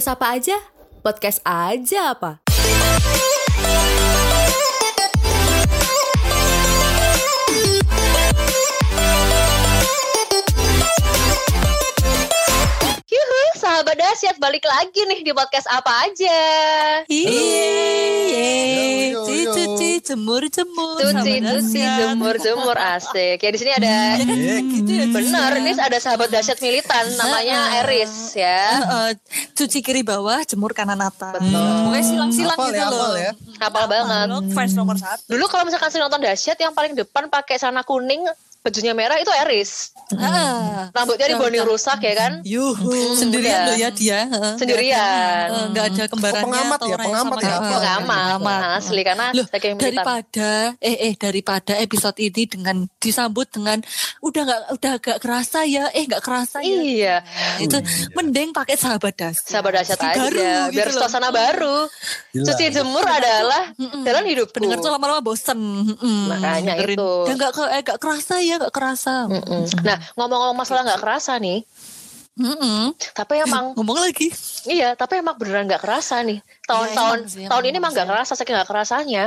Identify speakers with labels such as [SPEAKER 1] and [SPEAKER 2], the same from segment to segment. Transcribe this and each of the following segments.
[SPEAKER 1] Podcast apa aja? Podcast aja apa?
[SPEAKER 2] Sahabat dahsyat balik lagi nih di podcast apa aja.
[SPEAKER 3] Iya, cuci jemur jemur,
[SPEAKER 2] Cuci cuci jemur jemur asik. Ya di sini ada
[SPEAKER 3] gitu ya.
[SPEAKER 2] benar ini ada sahabat dahsyat militan namanya Eris ya.
[SPEAKER 3] Cuci kiri bawah, jemur kanan atas.
[SPEAKER 2] Betul.
[SPEAKER 3] Pokoknya silang-silang gitu
[SPEAKER 4] ya,
[SPEAKER 3] loh.
[SPEAKER 4] ya.
[SPEAKER 2] Hafal banget.
[SPEAKER 3] Fans nomor satu.
[SPEAKER 2] Dulu kalau misalkan sering nonton dahsyat yang paling depan pakai celana kuning bajunya merah itu Eris.
[SPEAKER 3] Ah.
[SPEAKER 2] Rambutnya diboning rusak ya kan?
[SPEAKER 3] Yuhu, sendirian
[SPEAKER 2] udah.
[SPEAKER 3] loh ya dia.
[SPEAKER 2] Sendirian.
[SPEAKER 3] Eh, Nggak ada kembarannya
[SPEAKER 4] Oh, pengamat
[SPEAKER 3] atau
[SPEAKER 4] ya, pengamat ya,
[SPEAKER 3] dia.
[SPEAKER 2] Pengamat.
[SPEAKER 3] Pengamat.
[SPEAKER 2] Asli karena
[SPEAKER 3] Loh, daripada eh eh daripada episode ini dengan disambut dengan udah nggak udah gak kerasa ya eh nggak kerasa ya
[SPEAKER 2] Iya.
[SPEAKER 3] Nah, itu mending pakai sahabat das
[SPEAKER 2] Sahabat dahsyat aja
[SPEAKER 3] Baru gitu
[SPEAKER 2] biar
[SPEAKER 3] loh.
[SPEAKER 2] suasana baru.
[SPEAKER 4] Gila.
[SPEAKER 2] Cuci jemur adalah jalan hidupku.
[SPEAKER 3] pendengar tuh lama-lama bosen Mm-mm.
[SPEAKER 2] Makanya
[SPEAKER 3] Dengerin.
[SPEAKER 2] itu.
[SPEAKER 3] nggak eh, nggak kerasa ya nggak kerasa
[SPEAKER 2] Mm-mm. Nah, ngomong-ngomong masalah nggak kerasa nih,
[SPEAKER 3] Mm-mm.
[SPEAKER 2] tapi emang
[SPEAKER 3] ngomong lagi
[SPEAKER 2] iya, tapi emang beneran nggak kerasa nih. Tahun-tahun
[SPEAKER 3] sih,
[SPEAKER 2] tahun
[SPEAKER 3] emang
[SPEAKER 2] ini emang nggak kerasa, saking nggak kerasanya.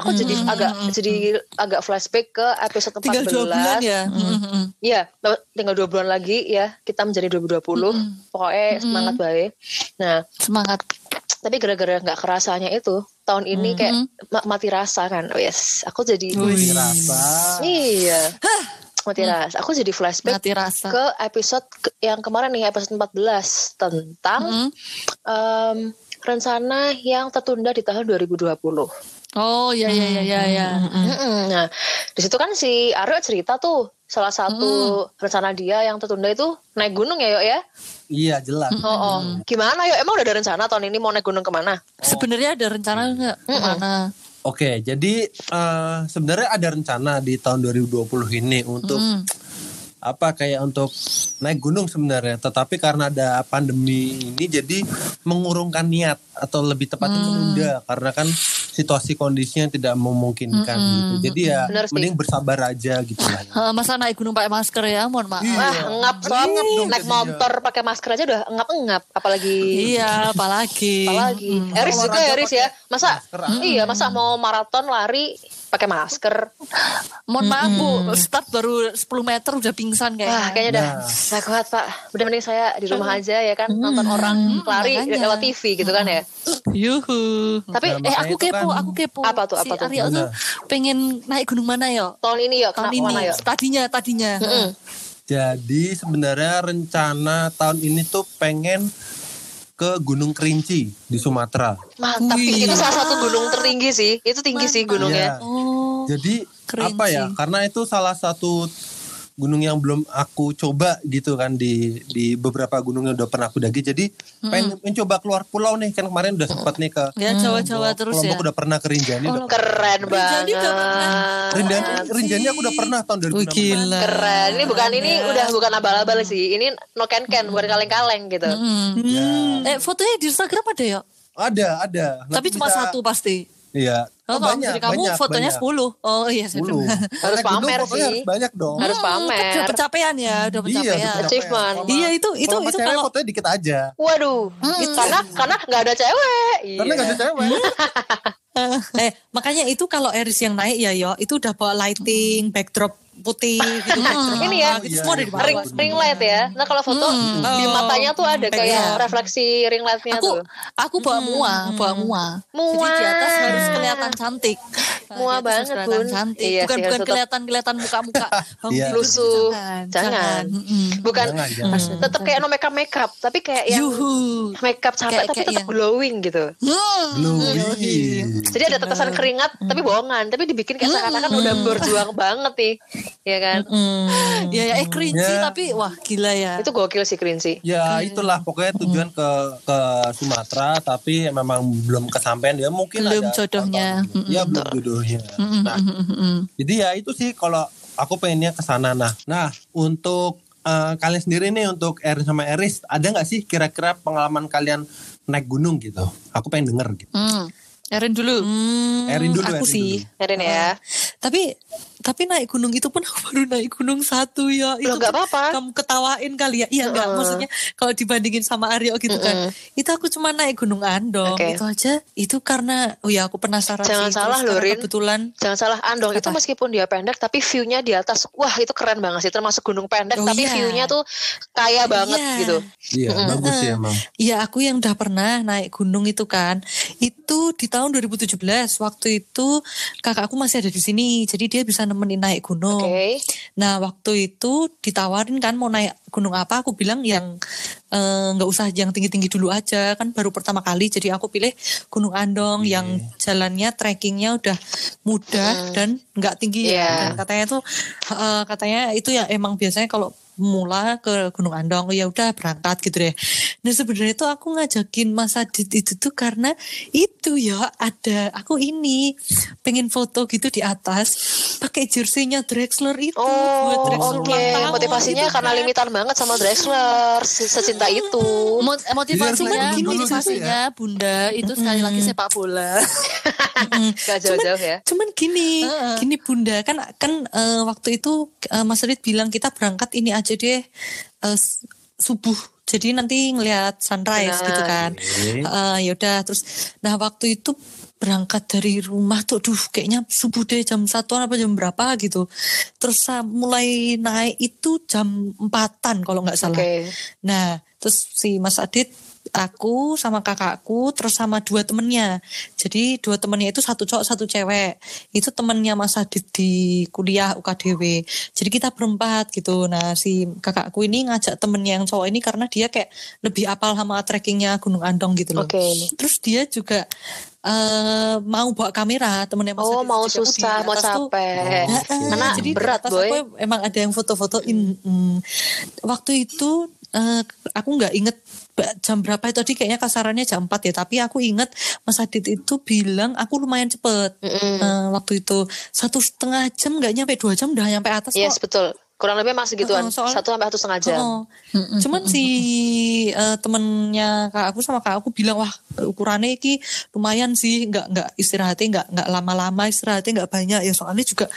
[SPEAKER 2] Aku jadi agak jadi agak flashback ke episode 14.
[SPEAKER 3] tinggal dua bulan ya Mm-mm.
[SPEAKER 2] Iya, tinggal dua bulan lagi ya kita menjadi 2020. Pokoknya semangat baik. Nah,
[SPEAKER 3] semangat
[SPEAKER 2] tapi gara-gara nggak kerasanya itu tahun ini kayak ma- mati rasa kan. Yes, aku jadi
[SPEAKER 4] Wih, rasa.
[SPEAKER 2] iya. Mati rasa. Aku jadi flashback
[SPEAKER 3] mati rasa
[SPEAKER 2] ke episode yang kemarin nih episode 14 tentang
[SPEAKER 3] Mm.
[SPEAKER 2] em, rencana yang tertunda di tahun 2020.
[SPEAKER 3] oh ya ya ya ya ya
[SPEAKER 2] Mm-mm. Nah, di situ kan si Aryo cerita tuh salah satu rencana dia yang tertunda itu naik gunung ya, Yok ya?
[SPEAKER 4] Iya jelas.
[SPEAKER 2] Oh, oh. Gimana, Yok? Emang udah ada rencana tahun ini mau naik gunung ke mana?
[SPEAKER 3] sebenarnya ada rencana nggak ke mana
[SPEAKER 4] Oke, jadi eh, sebenarnya ada rencana di tahun 2020 ini untuk
[SPEAKER 3] Mm.
[SPEAKER 4] Apa kayak untuk naik gunung sebenarnya, tetapi karena ada pandemi ini jadi mengurungkan niat atau lebih tepatnya menunda karena kan situasi kondisinya tidak memungkinkan gitu. Jadi ya
[SPEAKER 2] Bener sih.
[SPEAKER 4] mending bersabar aja gitu lah.
[SPEAKER 3] Eh, masa naik gunung pakai masker ya mohon maaf
[SPEAKER 4] Iya.
[SPEAKER 2] Wah, ngap
[SPEAKER 4] Ngap dong
[SPEAKER 2] naik
[SPEAKER 4] jadinya.
[SPEAKER 2] motor pakai masker aja udah ngap-ngap, apalagi
[SPEAKER 3] iya apalagi
[SPEAKER 2] apalagi.
[SPEAKER 3] Mm.
[SPEAKER 2] Eris juga Eris ya. Masa
[SPEAKER 4] masker, ah.
[SPEAKER 2] iya, masa mau maraton lari pakai masker.
[SPEAKER 3] mohon maaf bu start baru 10 meter udah pingsan kayak
[SPEAKER 2] Wah, kayaknya udah
[SPEAKER 4] Nah.
[SPEAKER 2] nggak kuat, Pak. Udah mending saya di rumah aja ya kan nonton orang lari
[SPEAKER 3] makanya.
[SPEAKER 2] lewat TV gitu kan ya.
[SPEAKER 3] yuhu
[SPEAKER 2] Tapi
[SPEAKER 4] Nah,
[SPEAKER 3] eh aku kepo
[SPEAKER 4] kan-
[SPEAKER 3] aku kepo
[SPEAKER 2] Apa tuh, apa
[SPEAKER 3] si
[SPEAKER 2] tuh?
[SPEAKER 3] Aryo tuh pengen naik gunung mana yo
[SPEAKER 2] tahun ini yuk,
[SPEAKER 3] tahun ini
[SPEAKER 2] mana yuk?
[SPEAKER 3] tadinya tadinya.
[SPEAKER 4] Jadi sebenarnya rencana tahun ini tuh pengen ke Gunung Kerinci di Sumatera.
[SPEAKER 2] Mantap,
[SPEAKER 3] Wih.
[SPEAKER 2] itu salah satu gunung tertinggi sih. Itu tinggi sih gunungnya.
[SPEAKER 4] Iya.
[SPEAKER 3] oh
[SPEAKER 4] Jadi
[SPEAKER 3] Kerinci.
[SPEAKER 4] apa ya? Karena itu salah satu gunung yang belum aku coba gitu kan di di beberapa gunung yang udah pernah aku daki. Jadi pengen mencoba keluar pulau nih kan kemarin udah sempat nih ke
[SPEAKER 3] ya Jawa-Jawa terus ya
[SPEAKER 4] Lombok udah pernah ke Rinjani udah
[SPEAKER 2] Keren banget.
[SPEAKER 3] udah pernah.
[SPEAKER 4] Rinjani, Rinjani aku udah pernah tahun 2016.
[SPEAKER 3] Wih, gila
[SPEAKER 2] Keren. Ini bukan ini udah bukan abal-abal sih. Ini no can can bukan kaleng-kaleng gitu.
[SPEAKER 3] Hmm.
[SPEAKER 4] Ya.
[SPEAKER 3] eh fotonya di Instagram ada ya
[SPEAKER 4] Ada, ada. Nanti
[SPEAKER 3] tapi cuma
[SPEAKER 4] bisa-
[SPEAKER 3] satu pasti
[SPEAKER 4] Iya.
[SPEAKER 3] Oh, kalau dari kamu fotonya 10 Oh iya saya
[SPEAKER 4] 10.
[SPEAKER 2] Harus pamer sih.
[SPEAKER 4] Harus banyak dong.
[SPEAKER 2] Harus
[SPEAKER 3] udah
[SPEAKER 2] pamer.
[SPEAKER 3] pencapaian ya, udah
[SPEAKER 4] Iya,
[SPEAKER 3] pencapaian.
[SPEAKER 4] udah
[SPEAKER 2] Achievement.
[SPEAKER 4] Kalau-
[SPEAKER 3] Iya, itu- itu- itu
[SPEAKER 4] cewek
[SPEAKER 3] kalau-
[SPEAKER 4] fotonya dikit aja.
[SPEAKER 2] Waduh, karena karena nggak ada cewek.
[SPEAKER 4] Karena
[SPEAKER 2] Iya.
[SPEAKER 4] gak ada cewek.
[SPEAKER 3] eh, makanya itu kalau Eris yang naik ya yo, itu udah bawa lighting, backdrop putih gitu. backdrop
[SPEAKER 2] Ini ya,
[SPEAKER 3] gitu, semua ada di bawah.
[SPEAKER 2] ring ring light ya. Nah kalau foto di
[SPEAKER 3] Oh.
[SPEAKER 2] matanya tuh ada kayak
[SPEAKER 3] Iya.
[SPEAKER 2] refleksi ring lightnya
[SPEAKER 3] Aku
[SPEAKER 2] tuh.
[SPEAKER 3] aku bawa mua, bawa mua. Jadi
[SPEAKER 2] Mua.
[SPEAKER 3] di atas harus kelihatan cantik. Nah,
[SPEAKER 2] Mua banget,
[SPEAKER 3] kelihatan
[SPEAKER 2] Bun.
[SPEAKER 3] cantik.
[SPEAKER 2] Iya
[SPEAKER 3] bukan
[SPEAKER 2] sih,
[SPEAKER 3] bukan kelihatan kelihatan muka-muka.
[SPEAKER 4] Iya.
[SPEAKER 2] Lusuh.
[SPEAKER 3] Jangan.
[SPEAKER 2] Jangan. Bukan
[SPEAKER 4] Jangan, jangan.
[SPEAKER 2] tetap kayak no makeup makeup, tapi kayak yang
[SPEAKER 3] Yuhu.
[SPEAKER 2] makeup capek
[SPEAKER 3] Kayak-
[SPEAKER 2] tapi
[SPEAKER 3] kayak
[SPEAKER 2] tetap
[SPEAKER 3] yang-
[SPEAKER 2] glowing gitu.
[SPEAKER 3] Hmm.
[SPEAKER 4] Glowing.
[SPEAKER 2] Jadi ada tetesan keringat tapi bohongan, tapi dibikin kayak seakan-akan udah berjuang banget nih. Ya kan?
[SPEAKER 3] Ya, ya eh cringy
[SPEAKER 4] Ya.
[SPEAKER 3] tapi wah gila ya.
[SPEAKER 2] Itu gokil sih Krinci.
[SPEAKER 4] Ya itulah pokoknya tujuan ke ke Sumatera tapi memang belum kesampaian ya mungkin
[SPEAKER 3] Belum
[SPEAKER 4] ada
[SPEAKER 3] jodohnya.
[SPEAKER 4] tahun-tahun. Ya belum jodohnya. Nah, jadi ya itu sih kalau aku pengennya ke sana nah. Nah, untuk eh, kalian sendiri nih untuk Erin sama Eris ada nggak sih kira-kira pengalaman kalian naik gunung gitu? Aku pengen denger gitu.
[SPEAKER 3] Hmm. Erin dulu.
[SPEAKER 5] Hmm,
[SPEAKER 4] Erin dulu,
[SPEAKER 5] aku
[SPEAKER 4] Erin
[SPEAKER 5] sih.
[SPEAKER 2] Erin ya.
[SPEAKER 5] Tapi tapi naik gunung itu pun aku baru naik gunung satu ya. Itu
[SPEAKER 2] Loh, nggak apa-apa.
[SPEAKER 5] Kamu ketawain kali ya. Iya enggak
[SPEAKER 2] Heeh.
[SPEAKER 5] maksudnya kalau dibandingin sama Aryo gitu kan. Itu aku cuma naik gunung Andong
[SPEAKER 2] Oke.
[SPEAKER 5] itu aja. Itu karena oh ya aku penasaran
[SPEAKER 2] Jangan
[SPEAKER 5] sih.
[SPEAKER 2] salah loh, Rin.
[SPEAKER 5] Kebetulan
[SPEAKER 2] Jangan salah Andong itu
[SPEAKER 5] Apa?
[SPEAKER 2] meskipun dia pendek tapi view-nya di atas wah itu keren banget sih termasuk gunung pendek
[SPEAKER 5] Oh,
[SPEAKER 2] tapi
[SPEAKER 5] iya.
[SPEAKER 2] view-nya tuh kaya banget
[SPEAKER 5] Iya.
[SPEAKER 2] gitu.
[SPEAKER 4] Iya, bagus sih emang.
[SPEAKER 5] Iya aku yang udah pernah naik gunung itu kan Itu di tahun 2017 Waktu itu kakakku masih ada di sini Jadi dia bisa nemenin naik gunung.
[SPEAKER 2] Oke.
[SPEAKER 5] Nah waktu itu ditawarin kan mau naik gunung apa Aku bilang yang eh, nggak usah yang tinggi-tinggi dulu aja. Kan baru pertama kali Jadi aku pilih Gunung Andong Yang jalannya trekkingnya udah mudah Dan nggak tinggi
[SPEAKER 2] Iya.
[SPEAKER 5] ya Dan katanya tuh eh, Katanya itu ya emang biasanya kalau mula ke Gunung Andong ya udah berangkat gitu deh. Nah sebenarnya tuh aku ngajakin Mas Adit itu tuh karena itu ya ada aku ini pengen foto gitu di atas pakai jerseynya Drexler itu buat
[SPEAKER 2] Oh,
[SPEAKER 5] Drexler
[SPEAKER 2] oke.
[SPEAKER 5] ulang tahun
[SPEAKER 2] Motivasinya
[SPEAKER 5] gitu
[SPEAKER 2] karena
[SPEAKER 5] kan.
[SPEAKER 2] limitan banget sama Drexler, se- secinta itu.
[SPEAKER 3] Mot- motivasinya,
[SPEAKER 4] gunung
[SPEAKER 3] motivasinya Bunda itu sekali lagi sepak bola.
[SPEAKER 2] Gak jauh-jauh ya.
[SPEAKER 5] Cuman gini,
[SPEAKER 3] Heeh.
[SPEAKER 5] gini Bunda kan kan eh, waktu itu eh, Mas Adit bilang kita berangkat ini aja deh eh, s- subuh. Jadi nanti ngelihat sunrise
[SPEAKER 2] Benar.
[SPEAKER 5] gitu kan. Eh, ya udah terus nah waktu itu berangkat dari rumah tuh duh kayaknya subuh deh jam satuan apa jam berapa gitu. Terus mulai naik itu jam empatan kalau nggak salah.
[SPEAKER 2] Oke.
[SPEAKER 5] Nah, terus si Mas Adit, aku sama kakakku, terus sama dua temennya. Jadi dua temennya itu satu cowok, satu cewek. Itu temennya Mas Adit di kuliah UKDW. Jadi kita berempat gitu. Nah, si kakakku ini ngajak temennya yang cowok ini karena dia kayak lebih apal sama trekkingnya Gunung Andong gitu loh.
[SPEAKER 2] Oke.
[SPEAKER 5] Terus dia juga eh, mau bawa kamera temennya Mas
[SPEAKER 2] Oh,
[SPEAKER 5] Adit.
[SPEAKER 2] mau
[SPEAKER 5] di
[SPEAKER 2] susah, mau
[SPEAKER 5] atas tuh-
[SPEAKER 2] capek.
[SPEAKER 5] Heeh,
[SPEAKER 2] Karena
[SPEAKER 5] jadi di
[SPEAKER 2] berat, boy.
[SPEAKER 5] aku emang ada yang foto-fotoin. Hmm. Waktu itu eh, aku nggak inget jam berapa itu tadi kayaknya kasarannya jam 4 ya. Tapi aku inget Mas Adit itu bilang aku lumayan cepet.
[SPEAKER 2] Mm-mm.
[SPEAKER 5] Eh, waktu itu satu setengah jam nggak nyampe dua jam udah nyampe atas
[SPEAKER 2] Yes,
[SPEAKER 5] kok.
[SPEAKER 2] betul. Kurang lebih masih gituan.
[SPEAKER 5] Heeh, soalnya-
[SPEAKER 2] Satu sampai satu setengah jam.
[SPEAKER 5] Oh, cuman si eh, temennya kak aku sama kak aku bilang wah ukurannya iki lumayan sih nggak nggak istirahatnya nggak nggak lama-lama istirahatnya nggak banyak. Ya soalnya juga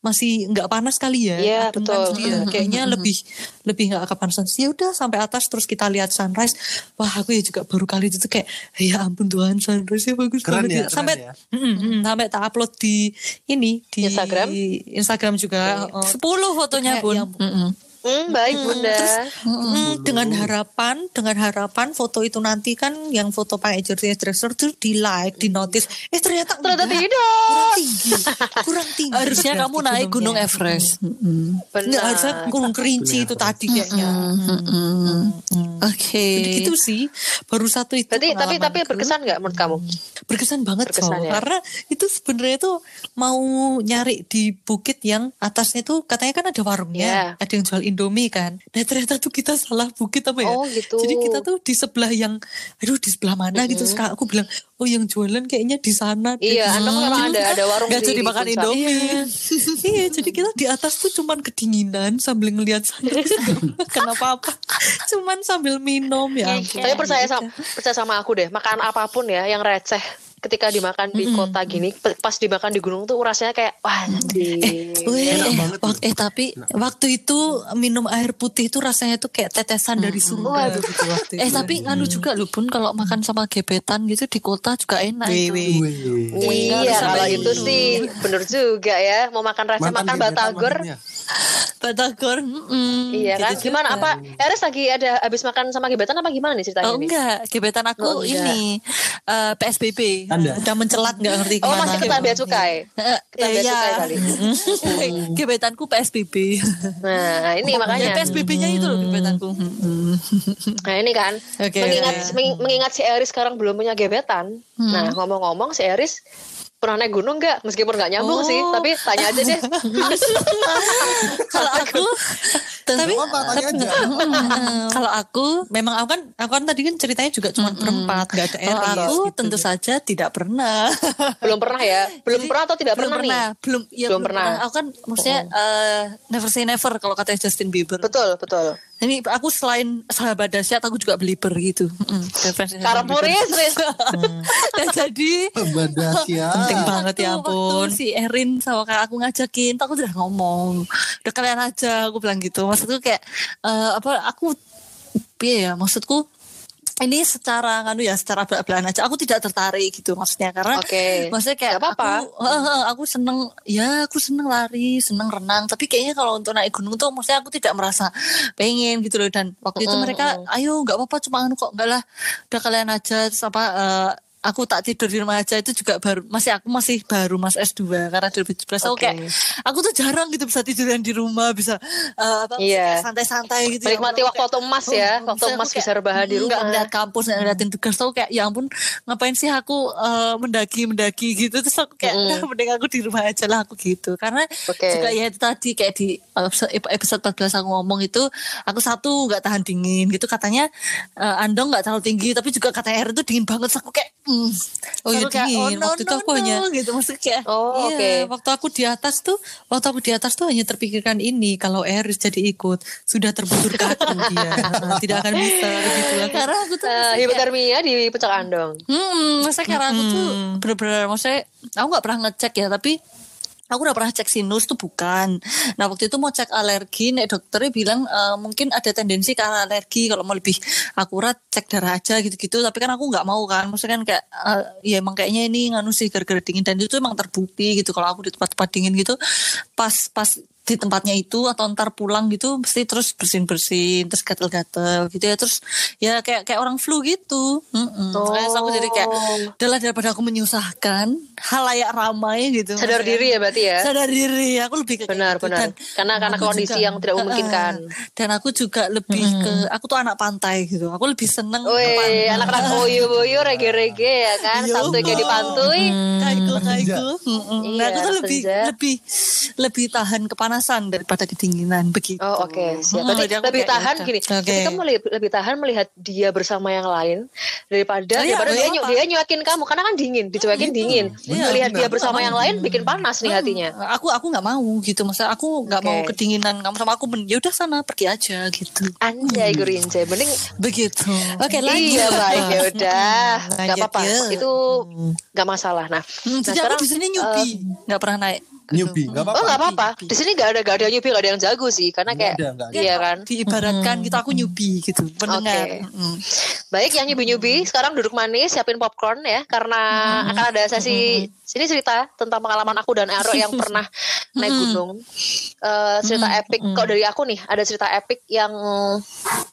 [SPEAKER 5] masih nggak panas kali ya
[SPEAKER 2] Iya, betul.
[SPEAKER 5] kan, jadi ya kayaknya lebih lebih nggak kepanasan. Ya udah sampai atas terus kita lihat sunrise. Wah aku ya juga baru kali itu tuh kayak ya ampun Tuhan sunrise nya bagus
[SPEAKER 4] Keren
[SPEAKER 5] banget
[SPEAKER 4] ya, keren
[SPEAKER 5] sampai
[SPEAKER 4] ya.
[SPEAKER 5] Mm, mm, sampai tak upload di ini di
[SPEAKER 2] Instagram?
[SPEAKER 5] Instagram juga. Oh,
[SPEAKER 3] 10 fotonya
[SPEAKER 5] Kayak
[SPEAKER 3] Bun.
[SPEAKER 5] yang-
[SPEAKER 3] Mm-mm.
[SPEAKER 2] Hmm, baik Bunda.
[SPEAKER 5] Hmm, dengan harapan, dengan harapan foto itu nanti kan yang foto pakai jersey dresser tuh di like, di notice. Eh ternyata
[SPEAKER 2] Ternyata
[SPEAKER 5] enggak.
[SPEAKER 2] tidak.
[SPEAKER 5] kurang tinggi, kurang tinggi.
[SPEAKER 3] Harusnya kamu naik Gunung. Everest.
[SPEAKER 2] Benar.
[SPEAKER 5] Enggak harusnya gunung kerinci itu tadi kayaknya. Hmm.
[SPEAKER 3] Oke.
[SPEAKER 5] Jadi gitu sih, baru satu itu.
[SPEAKER 2] Berarti tapi tapi berkesan nggak menurut kamu?
[SPEAKER 5] berkesan banget
[SPEAKER 2] Berkesan
[SPEAKER 5] Sol.
[SPEAKER 2] ya?
[SPEAKER 5] karena itu sebenarnya tuh mau nyari di bukit yang atasnya tuh katanya kan ada warungnya
[SPEAKER 2] Iya.
[SPEAKER 5] ada yang jual indomie kan nah ternyata tuh kita salah bukit apa ya
[SPEAKER 2] Oh, gitu.
[SPEAKER 5] jadi kita tuh di sebelah yang aduh di sebelah mana gitu sekarang aku bilang oh yang jualan kayaknya di sana deh."
[SPEAKER 2] Iya, Andong memang ada ada warung di
[SPEAKER 3] jadi makan
[SPEAKER 2] Puncak.
[SPEAKER 3] Indomie.
[SPEAKER 5] iya jadi kita di atas tuh cuman kedinginan sambil ngelihat sunrise kenapa apa cuman sambil minum ya ampun.
[SPEAKER 2] Tapi percaya sama percaya sama aku deh, makan apa pun ya yang receh ketika dimakan di kota gini, pas dimakan di gunung tuh rasanya kayak wah anjir.
[SPEAKER 5] Weh,
[SPEAKER 4] Enak
[SPEAKER 5] eh,
[SPEAKER 4] banget
[SPEAKER 5] wak- eh tapi waktu itu minum air putih itu rasanya tuh kayak tetesan dari surga
[SPEAKER 2] Waduh.
[SPEAKER 5] gitu waktu
[SPEAKER 3] Eh
[SPEAKER 5] itu.
[SPEAKER 3] tapi nganu juga loh Bun kalau makan sama gebetan gitu di kota juga enak
[SPEAKER 5] Weh,
[SPEAKER 3] itu.
[SPEAKER 5] weh.
[SPEAKER 4] Wih.
[SPEAKER 2] Iya, kalau itu sih bener juga ya. Mau makan
[SPEAKER 4] Mantan
[SPEAKER 2] makan batagor.
[SPEAKER 5] Batagor. mm-mm,
[SPEAKER 2] Iya kan?
[SPEAKER 5] gitu
[SPEAKER 2] Gimana apa? Eres lagi ada habis makan sama gebetan apa gimana nih ceritanya
[SPEAKER 3] Oh
[SPEAKER 2] nih?
[SPEAKER 3] enggak, gebetan aku
[SPEAKER 2] Oh, enggak.
[SPEAKER 3] ini eh, PSBB.
[SPEAKER 4] Anda.
[SPEAKER 5] Udah mencelat nggak ngerti
[SPEAKER 2] Oh,
[SPEAKER 5] gimana.
[SPEAKER 2] masih kena bea cukai.
[SPEAKER 3] Eh,
[SPEAKER 2] Kita bea
[SPEAKER 3] iya.
[SPEAKER 2] cukai kali.
[SPEAKER 3] Gebetanku PSBB.
[SPEAKER 2] Nah, ini
[SPEAKER 3] Ya,
[SPEAKER 2] makanya.
[SPEAKER 3] PSBB-nya itu loh gebetanku. Mm-mm.
[SPEAKER 2] Nah, ini kan mengingat meng- mengingat si Eris sekarang belum punya gebetan. Nah, ngomong-ngomong si Eris pernah naik gunung nggak? Meskipun nggak nyambung
[SPEAKER 3] Oh.
[SPEAKER 2] sih, tapi tanya aja deh.
[SPEAKER 3] Kalau aku
[SPEAKER 5] Tapi,
[SPEAKER 4] Apa, tanya
[SPEAKER 5] tapi
[SPEAKER 4] aja.
[SPEAKER 5] nggak-
[SPEAKER 3] kalau aku
[SPEAKER 5] memang aku kan aku kan tadi kan ceritanya juga cuma berempat nggak ada
[SPEAKER 3] kalau aku
[SPEAKER 5] gitu.
[SPEAKER 3] tentu saja tidak pernah.
[SPEAKER 2] belum pernah ya? Belum pernah atau tidak
[SPEAKER 3] belum
[SPEAKER 2] pernah,
[SPEAKER 3] pernah,
[SPEAKER 2] nih?
[SPEAKER 3] belum ya
[SPEAKER 2] Belum
[SPEAKER 3] belum
[SPEAKER 2] pernah.
[SPEAKER 3] pernah. Aku kan maksudnya eh, never say never kalau katanya Justin Bieber.
[SPEAKER 2] Betul, betul.
[SPEAKER 3] Ini aku selain sahabat dahsyat aku juga belieber gitu. Mm, referensi sahabat
[SPEAKER 2] Karamuris, Riz.
[SPEAKER 3] Dan jadi
[SPEAKER 4] Badasia.
[SPEAKER 3] penting banget ya
[SPEAKER 5] Waktu-
[SPEAKER 3] ampun si Erin sama kakak aku ngajakin aku udah ngomong udah kalian aja aku bilang gitu maksudku kayak eh, apa aku piye ya maksudku ini secara kan ya secara belak-belakan aja. Aku tidak tertarik gitu maksudnya karena
[SPEAKER 2] Oke.
[SPEAKER 3] maksudnya kayak
[SPEAKER 2] Gak apa-apa.
[SPEAKER 3] aku aku seneng ya aku seneng lari seneng renang. Tapi kayaknya kalau untuk naik gunung tuh maksudnya aku tidak merasa pengen gitu loh. Dan waktu itu
[SPEAKER 2] Mm-mm,
[SPEAKER 3] mereka ayo nggak apa-apa cuma anu kok enggak lah udah kalian aja. Terus apa eh, aku tak tidur di rumah aja itu juga baru masih aku masih baru mas S2 karena 2017 aku
[SPEAKER 2] Oke.
[SPEAKER 3] kayak aku tuh jarang gitu bisa tiduran di rumah bisa eh, apa
[SPEAKER 2] Iya.
[SPEAKER 3] kayak santai-santai gitu ya.
[SPEAKER 2] Menikmati
[SPEAKER 3] Aku
[SPEAKER 2] waktu-waktu emas ya,
[SPEAKER 3] Oh,
[SPEAKER 2] waktu emas
[SPEAKER 3] aku
[SPEAKER 2] bisa rebahan di
[SPEAKER 3] mm,
[SPEAKER 2] rumah.
[SPEAKER 3] ngeliat kampus nggak ngeliatin tugas tuh kayak ya ampun ngapain sih aku eh, mendaki mendaki gitu terus aku kayak. "Nah, mending aku di rumah aja lah aku gitu karena
[SPEAKER 2] Oke.
[SPEAKER 3] juga ya itu tadi kayak di episode episode 14 aku ngomong itu aku satu nggak tahan dingin gitu katanya eh, Andong nggak terlalu tinggi tapi juga katanya air itu dingin banget Terus aku kayak mm,
[SPEAKER 5] Oh, iya,
[SPEAKER 3] kayak,
[SPEAKER 5] dingin.
[SPEAKER 3] no,
[SPEAKER 5] Waktu itu
[SPEAKER 3] no,
[SPEAKER 5] aku
[SPEAKER 3] no,
[SPEAKER 5] hanya-
[SPEAKER 3] gitu maksudnya
[SPEAKER 2] Oh, oke.
[SPEAKER 5] Iya, waktu aku di atas tuh, waktu aku di atas tuh hanya terpikirkan ini kalau Eris jadi ikut sudah terbujur kaku dia, Nah, tidak akan bisa gitu.
[SPEAKER 3] Karena aku tuh
[SPEAKER 2] Eh, hipotermia di puncak Andong.
[SPEAKER 3] Hmm, maksudnya karena aku tuh
[SPEAKER 5] Hmm.
[SPEAKER 3] bener-bener maksudnya aku nggak pernah ngecek ya tapi aku udah pernah cek sinus tuh bukan. Nah waktu itu mau cek alergi, nek dokternya bilang eh, mungkin ada tendensi ke alergi kalau mau lebih akurat cek darah aja gitu-gitu. Tapi kan aku nggak mau kan, maksudnya kan kayak eh, ya emang kayaknya ini nganu sih gara-gara dingin dan itu emang terbukti gitu kalau aku di tempat-tempat dingin gitu pas pas di tempatnya itu atau ntar pulang gitu mesti terus bersin bersin terus gatel-gatel gitu ya terus ya kayak kayak orang flu gitu Mm-mm.
[SPEAKER 2] Oh.
[SPEAKER 3] Makanya aku jadi kayak adalah daripada aku menyusahkan halayak ramai gitu
[SPEAKER 2] Sadar
[SPEAKER 3] Maksudnya-
[SPEAKER 2] diri ya berarti ya.
[SPEAKER 3] sadar diri aku lebih ke kayak
[SPEAKER 2] Benar,
[SPEAKER 3] gitu.
[SPEAKER 2] benar.
[SPEAKER 3] Dan
[SPEAKER 2] Karena karena kondisi
[SPEAKER 3] juga-
[SPEAKER 2] yang tidak memungkinkan.
[SPEAKER 3] Eh, dan aku juga lebih ke aku tuh anak pantai gitu aku lebih seneng ke
[SPEAKER 2] Woi, anak-anak boyo-boyo rege-rege ya kan,
[SPEAKER 3] Yo.
[SPEAKER 2] Sabtu jadi pantui.
[SPEAKER 3] kaiku
[SPEAKER 4] Senja.
[SPEAKER 3] kaiku Mm-mm. nah
[SPEAKER 2] Iya,
[SPEAKER 3] aku tuh lebih
[SPEAKER 2] senja.
[SPEAKER 3] lebih lebih tahan kepanasan daripada kedinginan begitu
[SPEAKER 2] Oh oke, siap.
[SPEAKER 3] Mm,
[SPEAKER 2] Berarti
[SPEAKER 3] jadi aku
[SPEAKER 2] lebih tahan
[SPEAKER 3] ya udah.
[SPEAKER 2] gini.
[SPEAKER 5] Oke.
[SPEAKER 2] Ketika kamu lebih, lebih tahan melihat dia bersama yang lain daripada
[SPEAKER 3] Iya,
[SPEAKER 2] daripada dia,
[SPEAKER 3] iya, apa?
[SPEAKER 2] dia nyuakin kamu karena kan dingin, dicuekin dingin.
[SPEAKER 3] Iya,
[SPEAKER 2] melihat dia
[SPEAKER 3] benar.
[SPEAKER 2] bersama yang lain bikin panas nih
[SPEAKER 3] Hmm,
[SPEAKER 2] hatinya.
[SPEAKER 3] Aku aku nggak mau gitu, masa aku nggak
[SPEAKER 2] Oke.
[SPEAKER 3] mau kedinginan kamu sama aku. Ya udah sana pergi aja gitu.
[SPEAKER 2] Anjay Gurince, mending
[SPEAKER 3] Begitu.
[SPEAKER 5] Oke, lanjut.
[SPEAKER 2] Iya baik ya udah, nggak apa-apa.
[SPEAKER 5] yuk.
[SPEAKER 2] Itu nggak masalah. Nah,
[SPEAKER 3] Hmm,
[SPEAKER 2] nah
[SPEAKER 3] jadi aku di sini nyubi, nggak pernah naik.
[SPEAKER 4] Newbie, nggak apa-apa.
[SPEAKER 2] Oh nggak apa-apa. Di sini nggak ada nggak ada nyubi nggak ada yang jago sih, karena kayak
[SPEAKER 4] ada, nggak ada.
[SPEAKER 2] iya kan.
[SPEAKER 3] Diibaratkan gitu aku nyubi gitu, pendengar.
[SPEAKER 2] Oke.
[SPEAKER 3] Mm.
[SPEAKER 2] Baik yang nyubi-nyubi sekarang duduk manis siapin popcorn ya karena akan ada sesi sini cerita tentang pengalaman aku dan Aro yang pernah naik gunung. Eh, cerita epic kok dari aku nih ada cerita epic yang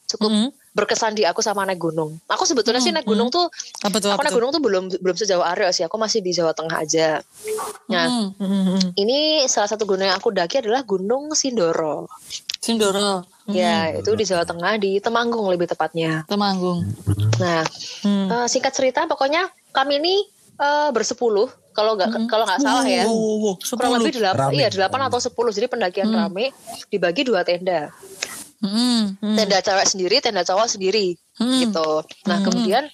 [SPEAKER 2] cukup berkesan di aku sama naik gunung. Aku sebetulnya sih naik gunung tuh
[SPEAKER 5] Apa tuh?
[SPEAKER 2] aku
[SPEAKER 5] Apa
[SPEAKER 2] naik
[SPEAKER 5] tuh?
[SPEAKER 2] gunung tuh belum belum sejauh Aryo sih. Aku masih di Jawa Tengah aja. Nah,
[SPEAKER 3] Mm.
[SPEAKER 5] Hmm,
[SPEAKER 2] ini salah satu gunung yang aku daki adalah Gunung Sindoro.
[SPEAKER 3] Sindoro,
[SPEAKER 2] Ya, itu di Jawa Tengah di Temanggung lebih tepatnya.
[SPEAKER 3] Temanggung.
[SPEAKER 2] Nah,
[SPEAKER 5] Hmm.
[SPEAKER 2] Eh, singkat cerita pokoknya kami ini eh, bersepuluh kalau nggak kalau nggak salah ya
[SPEAKER 3] Wow, wow, wow,
[SPEAKER 2] kurang lebih delapan iya delapan atau sepuluh jadi pendakian rame dibagi dua tenda
[SPEAKER 3] Mm.
[SPEAKER 2] tenda cewek sendiri tenda cowok sendiri
[SPEAKER 3] Hmm.
[SPEAKER 2] gitu nah kemudian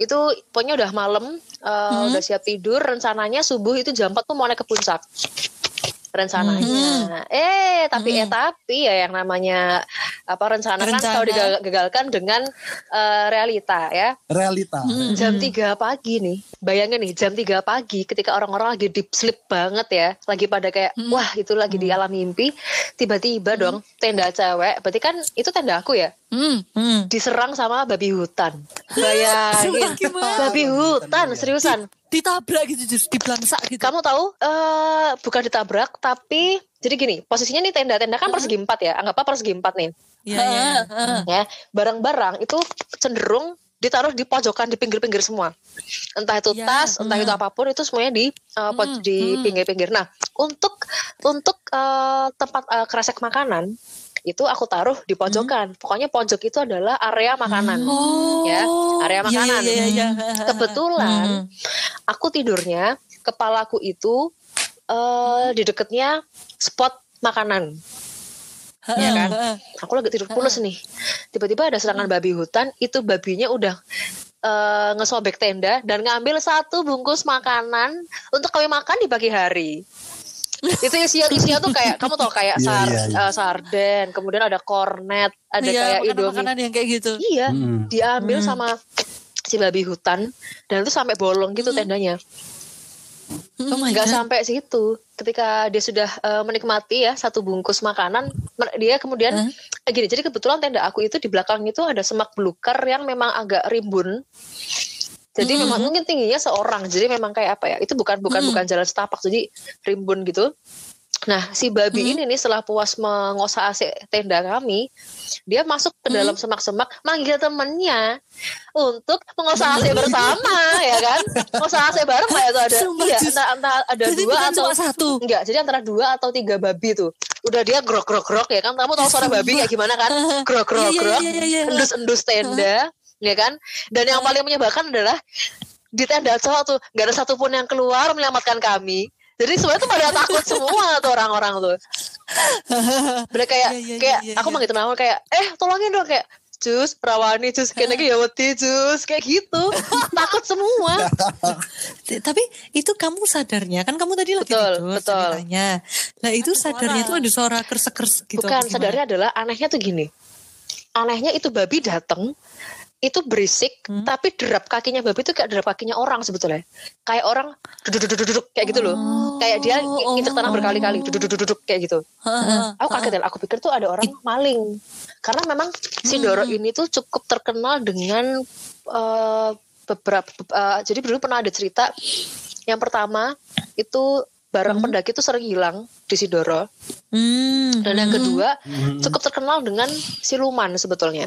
[SPEAKER 2] itu pokoknya udah malam eh, udah siap tidur rencananya subuh itu jam 4 tuh mau naik ke puncak rencananya. Eh tapi eh tapi ya yang namanya apa rencana, kan
[SPEAKER 5] Rencana.
[SPEAKER 2] kalau digagalkan dengan eh, realita ya.
[SPEAKER 4] Realita.
[SPEAKER 2] jam 3 pagi nih. Bayangin nih jam 3 pagi ketika orang-orang lagi deep sleep banget ya. Lagi pada kayak wah itu lagi di alam mimpi. Tiba-tiba dong tenda cewek berarti kan itu tenda aku ya?
[SPEAKER 3] Mm.
[SPEAKER 5] Hmm.
[SPEAKER 2] diserang sama babi hutan. Bayangin. babi hutan seriusan
[SPEAKER 3] Ditabrak gitu, just dibelangsak gitu.
[SPEAKER 2] kamu tahu eh bukan ditabrak tapi jadi gini posisinya nih tenda-tenda kan persegi empat ya anggap apa persegi empat nih.
[SPEAKER 5] Iya, iya.
[SPEAKER 2] ya barang-barang itu cenderung ditaruh di pojokan di pinggir-pinggir semua. Entah itu
[SPEAKER 5] Ya,
[SPEAKER 2] tas entah itu apa pun itu semuanya di uh, poj- di pinggir-pinggir. Nah untuk untuk uh, tempat uh, kresek makanan itu aku taruh di pojokan. Pokoknya pojok itu adalah area makanan ya. Area
[SPEAKER 5] Iya,
[SPEAKER 2] makanan.
[SPEAKER 5] iya, iya, iya.
[SPEAKER 2] kebetulan aku tidurnya kepalaku itu uh, di deketnya spot makanan. Ya kan? Aku lagi tidur pules nih. Tiba-tiba ada serangan babi hutan itu babinya udah eh, ngesobek tenda dan ngambil satu bungkus makanan untuk kami makan di pagi hari itu isinya isinya tuh kayak kamu tau kayak
[SPEAKER 4] Iya,
[SPEAKER 2] sar,
[SPEAKER 4] iya, iya.
[SPEAKER 2] eh, sarden kemudian ada kornet ada
[SPEAKER 3] Iya,
[SPEAKER 2] kayak
[SPEAKER 3] makanan-
[SPEAKER 2] indomie
[SPEAKER 3] makanan yang kayak gitu.
[SPEAKER 2] iya
[SPEAKER 4] Mm.
[SPEAKER 2] diambil
[SPEAKER 3] Hmm.
[SPEAKER 2] sama si babi hutan dan itu sampai bolong gitu tendanya
[SPEAKER 3] Oh
[SPEAKER 2] nggak sampai situ ketika dia sudah eh, menikmati ya satu bungkus makanan dia kemudian
[SPEAKER 3] Hah?
[SPEAKER 2] eh, gini jadi kebetulan tenda aku itu di belakang itu ada semak belukar yang memang agak rimbun jadi memang mungkin tingginya seorang. Jadi memang kayak apa ya itu bukan bukan
[SPEAKER 3] Hmm.
[SPEAKER 2] bukan jalan setapak jadi rimbun gitu. Nah si babi ini nih setelah puas mengosak AC tenda kami dia masuk ke dalam semak-semak manggil temennya untuk mengosak AC bersama ya kan? Mengosak AC bareng lah itu ada.
[SPEAKER 3] Sumpah,
[SPEAKER 2] iya entah, entah ada
[SPEAKER 3] Berarti
[SPEAKER 2] dua atau
[SPEAKER 3] satu.
[SPEAKER 2] enggak jadi antara dua atau tiga babi tuh. Udah dia grok grok grok ya kan? Kamu tahu suara babi kayak gimana kan? Grok grok grok endus endus tenda ya kan dan yang paling menyebalkan adalah di tenda cowok tuh nggak ada satupun yang keluar menyelamatkan kami jadi semuanya tuh pada takut semua tuh orang-orang tuh Mereka kayak
[SPEAKER 3] Iya, iya,
[SPEAKER 2] kayak
[SPEAKER 3] iya,
[SPEAKER 2] aku manggil aku kayak eh tolongin dong kayak Jus, perawani, Jus, kayaknya ya wedi, Jus, kayak gitu. Takut semua.
[SPEAKER 5] Tapi itu kamu sadarnya kan kamu tadi lagi
[SPEAKER 2] Betul,
[SPEAKER 5] tidur
[SPEAKER 2] betul.
[SPEAKER 5] ceritanya. Nah itu sadarnya itu ada suara kersek-kersek gitu.
[SPEAKER 2] Bukan, sadarnya adalah anehnya tuh gini. Anehnya itu babi datang, itu berisik,
[SPEAKER 5] Hmm.
[SPEAKER 2] tapi derap kakinya babi itu kayak derap kakinya orang sebetulnya. Kayak orang duduk duduk duduk kayak gitu loh. Kayak dia
[SPEAKER 3] Oh,
[SPEAKER 2] nginjek tanah berkali-kali, duduk duduk duduk kayak gitu.
[SPEAKER 3] Heeh.
[SPEAKER 2] Aku kaget ya, aku pikir tuh ada orang maling. Karena memang si Doro ini tuh cukup terkenal dengan eh, beberapa eh, jadi dulu pernah ada cerita yang pertama itu barang pendaki itu sering hilang di Sidoro
[SPEAKER 5] Hmm.
[SPEAKER 2] dan yang kedua
[SPEAKER 4] Hmm.
[SPEAKER 2] cukup terkenal dengan siluman sebetulnya.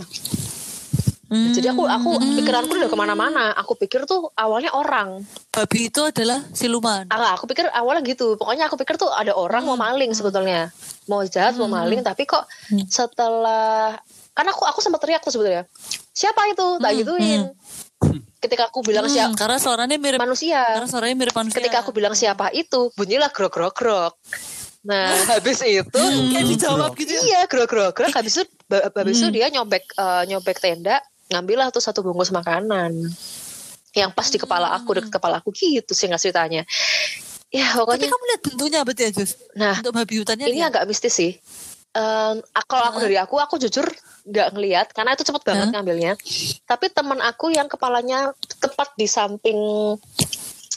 [SPEAKER 5] Hmm.
[SPEAKER 2] Jadi aku aku pikiranku udah ke mana-mana. Aku pikir tuh awalnya orang.
[SPEAKER 3] Babi itu adalah siluman.
[SPEAKER 2] Ah, aku pikir awalnya gitu. Pokoknya aku pikir tuh ada orang mau maling sebetulnya. Mau jahat, mau maling. Tapi kok setelah... Kan aku aku sempat teriak tuh sebetulnya. Siapa itu? Tak gituin. Ketika aku bilang
[SPEAKER 3] Hmm,
[SPEAKER 2] siapa
[SPEAKER 3] karena suaranya mirip
[SPEAKER 2] manusia.
[SPEAKER 3] karena suaranya mirip manusia.
[SPEAKER 2] Ketika aku bilang siapa itu, bunyilah grok grok grok. Nah, habis itu
[SPEAKER 3] kayak dijawab gitu ya.
[SPEAKER 2] Iya, grok grok grok. Habis itu, habis itu dia nyobek eh, nyobek tenda, ngambillah tuh satu bungkus makanan. Yang pas di kepala aku, deket kepala aku gitu sih nggak ceritanya. Ya
[SPEAKER 3] Tapi
[SPEAKER 2] pokoknya,
[SPEAKER 3] kamu lihat bentuknya berarti ya, Jus?
[SPEAKER 2] nah
[SPEAKER 3] Untuk babi hutannya
[SPEAKER 2] ini
[SPEAKER 3] lihat.
[SPEAKER 2] agak mistis sih. A- kalau aku dari aku, aku jujur nggak ngelihat karena itu cepet banget ngambilnya. Tapi teman aku yang kepalanya tepat di samping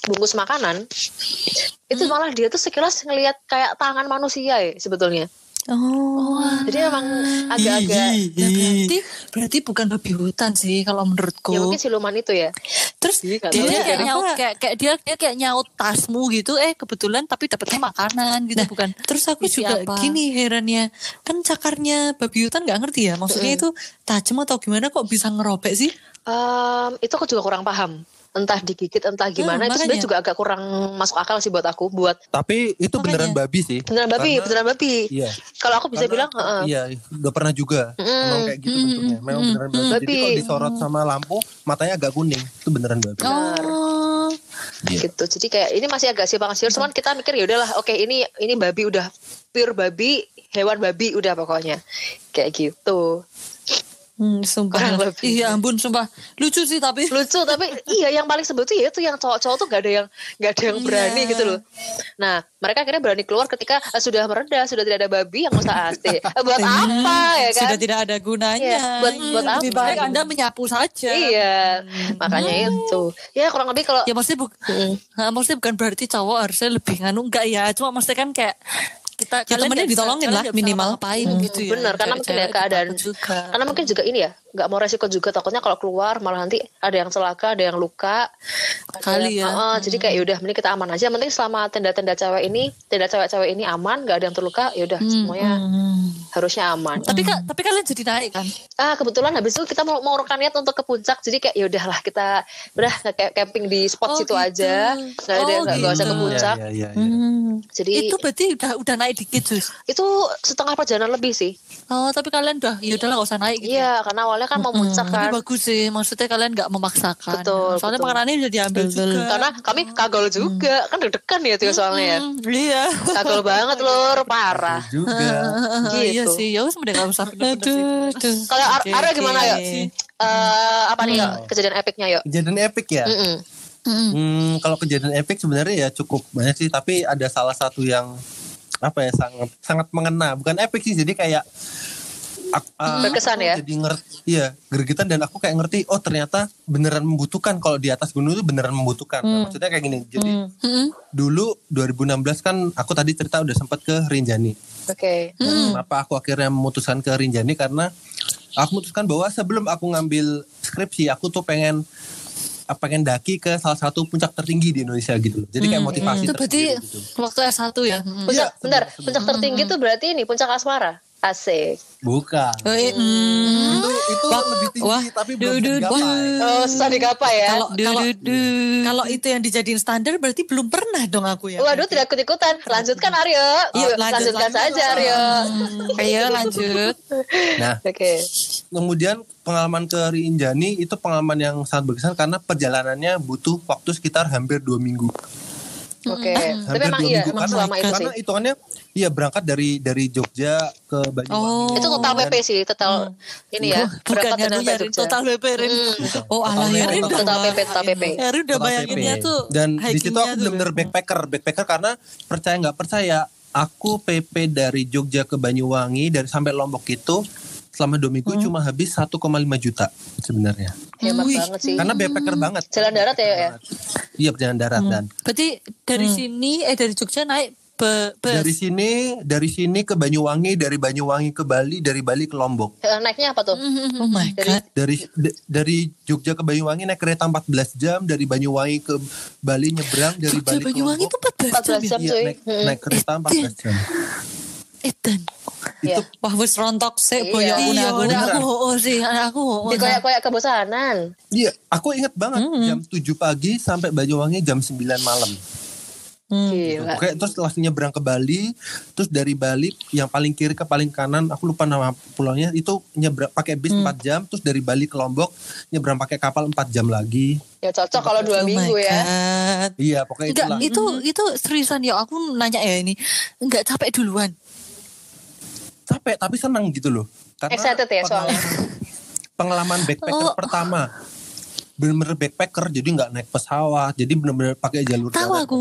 [SPEAKER 2] bungkus makanan, itu malah dia tuh sekilas ngelihat kayak tangan manusia ya sebetulnya.
[SPEAKER 5] Oh.
[SPEAKER 2] Jadi emang agak-agak
[SPEAKER 3] Ya, berarti berarti bukan babi hutan sih kalau menurutku.
[SPEAKER 2] ya mungkin siluman itu ya.
[SPEAKER 5] Terus
[SPEAKER 2] Iya,
[SPEAKER 3] dia, kayak nyaut kayak, kayak dia dia kayak nyaut tasmu gitu eh kebetulan tapi dapetnya makanan gitu bukan
[SPEAKER 5] Terus aku
[SPEAKER 3] isi
[SPEAKER 5] juga
[SPEAKER 3] apa.
[SPEAKER 5] gini herannya kan cakarnya babi hutan nggak ngerti ya maksudnya itu tajam atau gimana kok bisa ngerobek sih?
[SPEAKER 2] Em, itu aku juga kurang paham. Entah digigit, entah gimana. itu
[SPEAKER 5] makanya.
[SPEAKER 2] sebenarnya juga agak kurang masuk akal sih buat aku. Buat
[SPEAKER 4] Tapi itu beneran
[SPEAKER 5] Makanya.
[SPEAKER 4] babi sih.
[SPEAKER 2] beneran babi,
[SPEAKER 4] Karena-
[SPEAKER 2] beneran babi.
[SPEAKER 4] Iya.
[SPEAKER 2] Kalau aku bisa
[SPEAKER 4] Karena-
[SPEAKER 2] bilang, heeh.
[SPEAKER 4] Iya, udah pernah juga. Memang kayak gitu bentuknya. Memang beneran babi. Jadi
[SPEAKER 2] Babi.
[SPEAKER 4] kalau disorot sama lampu, matanya agak kuning. Itu beneran babi.
[SPEAKER 3] Oh.
[SPEAKER 4] Iya.
[SPEAKER 2] gitu. Jadi kayak ini masih agak simpang siur. Cuman kita mikir ya udahlah, oke ini ini babi udah pure babi, hewan babi udah pokoknya kayak gitu.
[SPEAKER 5] Hmm, sumpah.
[SPEAKER 2] Kurang lebih.
[SPEAKER 3] Iya ampun sumpah lucu sih tapi
[SPEAKER 2] lucu tapi iya yang paling sebel tuh ya itu yang cowok-cowok tuh gak ada yang gak ada yang berani
[SPEAKER 3] Iya.
[SPEAKER 2] gitu loh nah mereka akhirnya berani keluar ketika eh, sudah mereda sudah tidak ada babi yang usah AC Eh, buat apa ya kan
[SPEAKER 5] Sudah tidak ada gunanya.
[SPEAKER 2] Iya, buat buat apa
[SPEAKER 3] lebih baik anda menyapu saja.
[SPEAKER 2] iya makanya itu ya kurang lebih kalau
[SPEAKER 3] Ya maksudnya, bu
[SPEAKER 2] Mm.
[SPEAKER 3] Nah, maksudnya bukan berarti cowok harusnya lebih nganu enggak ya. Cuma maksudnya kan kayak kita
[SPEAKER 5] Ya, temennya ditolongin lah,
[SPEAKER 3] bisa
[SPEAKER 5] minimal.
[SPEAKER 3] ngapain
[SPEAKER 5] Hmm.
[SPEAKER 3] gitu ya.
[SPEAKER 2] bener karena mungkin ya keadaan
[SPEAKER 3] juga.
[SPEAKER 2] karena mungkin juga ini ya nggak mau resiko juga takutnya kalau keluar malah nanti ada yang celaka ada yang luka
[SPEAKER 3] Kali
[SPEAKER 2] yang-
[SPEAKER 3] ya.
[SPEAKER 2] Heeh, jadi kayak yaudah mending kita aman aja penting selama tenda-tenda cewek ini tenda cewek-cewek ini aman nggak ada yang terluka ya udah semuanya harusnya aman
[SPEAKER 3] Tapi kak, tapi kalian jadi naik kan?
[SPEAKER 2] ah kebetulan habis itu kita mau mau niat untuk ke puncak jadi kayak ya udahlah kita udah kayak camping di spot
[SPEAKER 3] Oh,
[SPEAKER 2] situ
[SPEAKER 3] gitu.
[SPEAKER 2] aja nggak ada
[SPEAKER 3] Oh,
[SPEAKER 2] nggak usah ke
[SPEAKER 3] gitu.
[SPEAKER 2] puncak
[SPEAKER 4] Iya, iya, iya.
[SPEAKER 5] Hmm.
[SPEAKER 2] jadi
[SPEAKER 3] Itu berarti udah udah naik dikit Jus.
[SPEAKER 2] itu setengah perjalanan lebih sih
[SPEAKER 3] Oh tapi kalian udah ya udahlah gak usah naik gitu.
[SPEAKER 2] iya karena awalnya kan mau puncak
[SPEAKER 3] Tapi
[SPEAKER 2] kan
[SPEAKER 3] bagus sih, maksudnya kalian nggak memaksakan.
[SPEAKER 2] Betul,
[SPEAKER 3] Soalnya
[SPEAKER 2] betul.
[SPEAKER 3] makanannya udah diambil juga.
[SPEAKER 2] karena kami kagol juga kan deg-degan ya tuh soalnya ya
[SPEAKER 3] Hmm, iya.
[SPEAKER 2] kagol banget lur parah
[SPEAKER 4] Juga.
[SPEAKER 2] Gitu.
[SPEAKER 3] Iya sih, ya wis udah gak usah.
[SPEAKER 5] Aduh.
[SPEAKER 2] kalau Ar-
[SPEAKER 5] Oke,
[SPEAKER 2] Arya gimana ya Eh, apa nih yuk kejadian epicnya yuk
[SPEAKER 4] Kejadian epic ya.
[SPEAKER 2] Mm-mm.
[SPEAKER 4] Hmm, kalau kejadian epic sebenarnya ya cukup banyak sih, tapi ada salah satu yang apa ya sangat sangat mengena. Bukan epic sih jadi kayak aku, uh,
[SPEAKER 2] Berkesan
[SPEAKER 4] aku
[SPEAKER 2] ya?
[SPEAKER 4] jadi ngerti iya gregetan dan aku kayak ngerti oh ternyata beneran membutuhkan. Kalau di atas gunung itu beneran membutuhkan. Nah, maksudnya kayak gini jadi
[SPEAKER 3] Mm-mm.
[SPEAKER 4] dulu 2016 kan aku tadi cerita udah sempat ke Rinjani.
[SPEAKER 2] Oke.
[SPEAKER 4] Kenapa aku akhirnya memutuskan ke Rinjani? Karena aku memutuskan bahwa sebelum aku ngambil skripsi aku tuh pengen pengen daki ke salah satu puncak tertinggi di Indonesia gitu. Jadi kayak motivasi
[SPEAKER 3] Itu berarti
[SPEAKER 4] gitu.
[SPEAKER 3] waktu S1 ya. Mm.
[SPEAKER 2] Puncak, bentar,
[SPEAKER 4] sebenarnya.
[SPEAKER 2] puncak tertinggi tuh berarti ini puncak asmara. Asik.
[SPEAKER 4] Bukan.
[SPEAKER 3] Oh, iya. Mm.
[SPEAKER 4] Itu itu lebih tinggi
[SPEAKER 5] wah,
[SPEAKER 4] tapi belum
[SPEAKER 3] duh, duh,
[SPEAKER 4] tergapai.
[SPEAKER 2] Oh, susah digapai ya.
[SPEAKER 5] Kalau
[SPEAKER 3] Du-
[SPEAKER 5] kalau
[SPEAKER 3] du- du.
[SPEAKER 5] kalau itu yang dijadiin standar berarti belum pernah dong aku ya.
[SPEAKER 2] Waduh, tidak ikut-ikutan. Lanjutkan Aryo.
[SPEAKER 5] Iya,
[SPEAKER 2] Yuk,
[SPEAKER 5] lanjut,
[SPEAKER 2] lanjutkan
[SPEAKER 5] lanjut.
[SPEAKER 2] saja Aryo.
[SPEAKER 3] Ayo lanjut.
[SPEAKER 4] Nah,
[SPEAKER 2] Oke.
[SPEAKER 4] kemudian pengalaman ke Rinjani itu pengalaman yang sangat berkesan karena perjalanannya butuh waktu sekitar hampir dua minggu.
[SPEAKER 2] Oke. Tapi
[SPEAKER 4] Hampir
[SPEAKER 2] emang iya, emang
[SPEAKER 4] karena,
[SPEAKER 2] selama itu sih.
[SPEAKER 4] karena hitungannya iya berangkat dari dari Jogja ke Banyuwangi.
[SPEAKER 2] Itu total PP sih, total ini ya.
[SPEAKER 3] Bukan
[SPEAKER 2] berangkat Jogja.
[SPEAKER 3] total BP Rin.
[SPEAKER 5] Oh Allah ya.
[SPEAKER 4] Total
[SPEAKER 2] Total PP, total PP.
[SPEAKER 3] Heru udah
[SPEAKER 4] Total
[SPEAKER 3] bayanginnya tuh.
[SPEAKER 4] dan di situ aku
[SPEAKER 3] tuh.
[SPEAKER 4] bener-bener backpacker backpacker karena percaya nggak percaya aku PP dari Jogja ke Banyuwangi dari sampai Lombok itu selama dua minggu
[SPEAKER 3] Hmm.
[SPEAKER 4] cuma habis 1,5 juta sebenarnya
[SPEAKER 2] Hebat
[SPEAKER 3] Wih.
[SPEAKER 2] banget sih.
[SPEAKER 4] karena backpacker banget
[SPEAKER 2] Jalan darat ya, ya?
[SPEAKER 4] iya perjalanan darat dan
[SPEAKER 3] Berarti dari sini eh dari Jogja naik be, bus.
[SPEAKER 4] dari sini dari sini ke Banyuwangi dari Banyuwangi ke Bali dari Bali ke Lombok
[SPEAKER 2] Eh, Naiknya apa tuh?
[SPEAKER 5] Oh my god.
[SPEAKER 4] dari dari Jogja ke Banyuwangi naik kereta 14 jam dari Banyuwangi ke Bali nyebrang dari
[SPEAKER 3] Jogja
[SPEAKER 4] Bali ke
[SPEAKER 3] Banyuwangi itu
[SPEAKER 4] Lombok
[SPEAKER 3] 14 jam
[SPEAKER 2] 14
[SPEAKER 3] ya.
[SPEAKER 2] jam
[SPEAKER 4] iya
[SPEAKER 2] cuy.
[SPEAKER 4] naik, naik kereta 14 jam
[SPEAKER 2] Iya.
[SPEAKER 5] Wah wis rontok sih
[SPEAKER 2] Iya.
[SPEAKER 5] boyo aku
[SPEAKER 3] Iya,
[SPEAKER 5] aku.
[SPEAKER 3] udah
[SPEAKER 4] beneran.
[SPEAKER 3] aku oh sih, aku oh.
[SPEAKER 2] Di koyak-koyak kebosanan.
[SPEAKER 4] Iya, aku inget banget jam 7 pagi sampai Banyuwangi jam 9 malam.
[SPEAKER 2] Gila.
[SPEAKER 4] Oke, terus langsung nyebrang ke Bali, terus dari Bali yang paling kiri ke paling kanan, aku lupa nama pulaunya, itu nyebrang pakai bis 4 jam, terus dari Bali ke Lombok nyebrang pakai kapal 4 jam lagi.
[SPEAKER 2] Ya cocok kalau dua
[SPEAKER 5] Oh
[SPEAKER 2] minggu ya.
[SPEAKER 5] god.
[SPEAKER 4] Iya, pokoknya
[SPEAKER 3] Enggak,
[SPEAKER 4] itulah.
[SPEAKER 3] itu itu seriusan ya aku nanya ya ini. Enggak capek duluan.
[SPEAKER 4] Capek tapi senang gitu loh. Karena
[SPEAKER 2] Excited ya soalnya.
[SPEAKER 4] Pengalaman backpacker
[SPEAKER 3] Oh.
[SPEAKER 4] pertama. Bener-bener backpacker, jadi nggak naik pesawat, jadi bener-bener pakai jalur
[SPEAKER 3] Tahu
[SPEAKER 4] darat.
[SPEAKER 3] aku.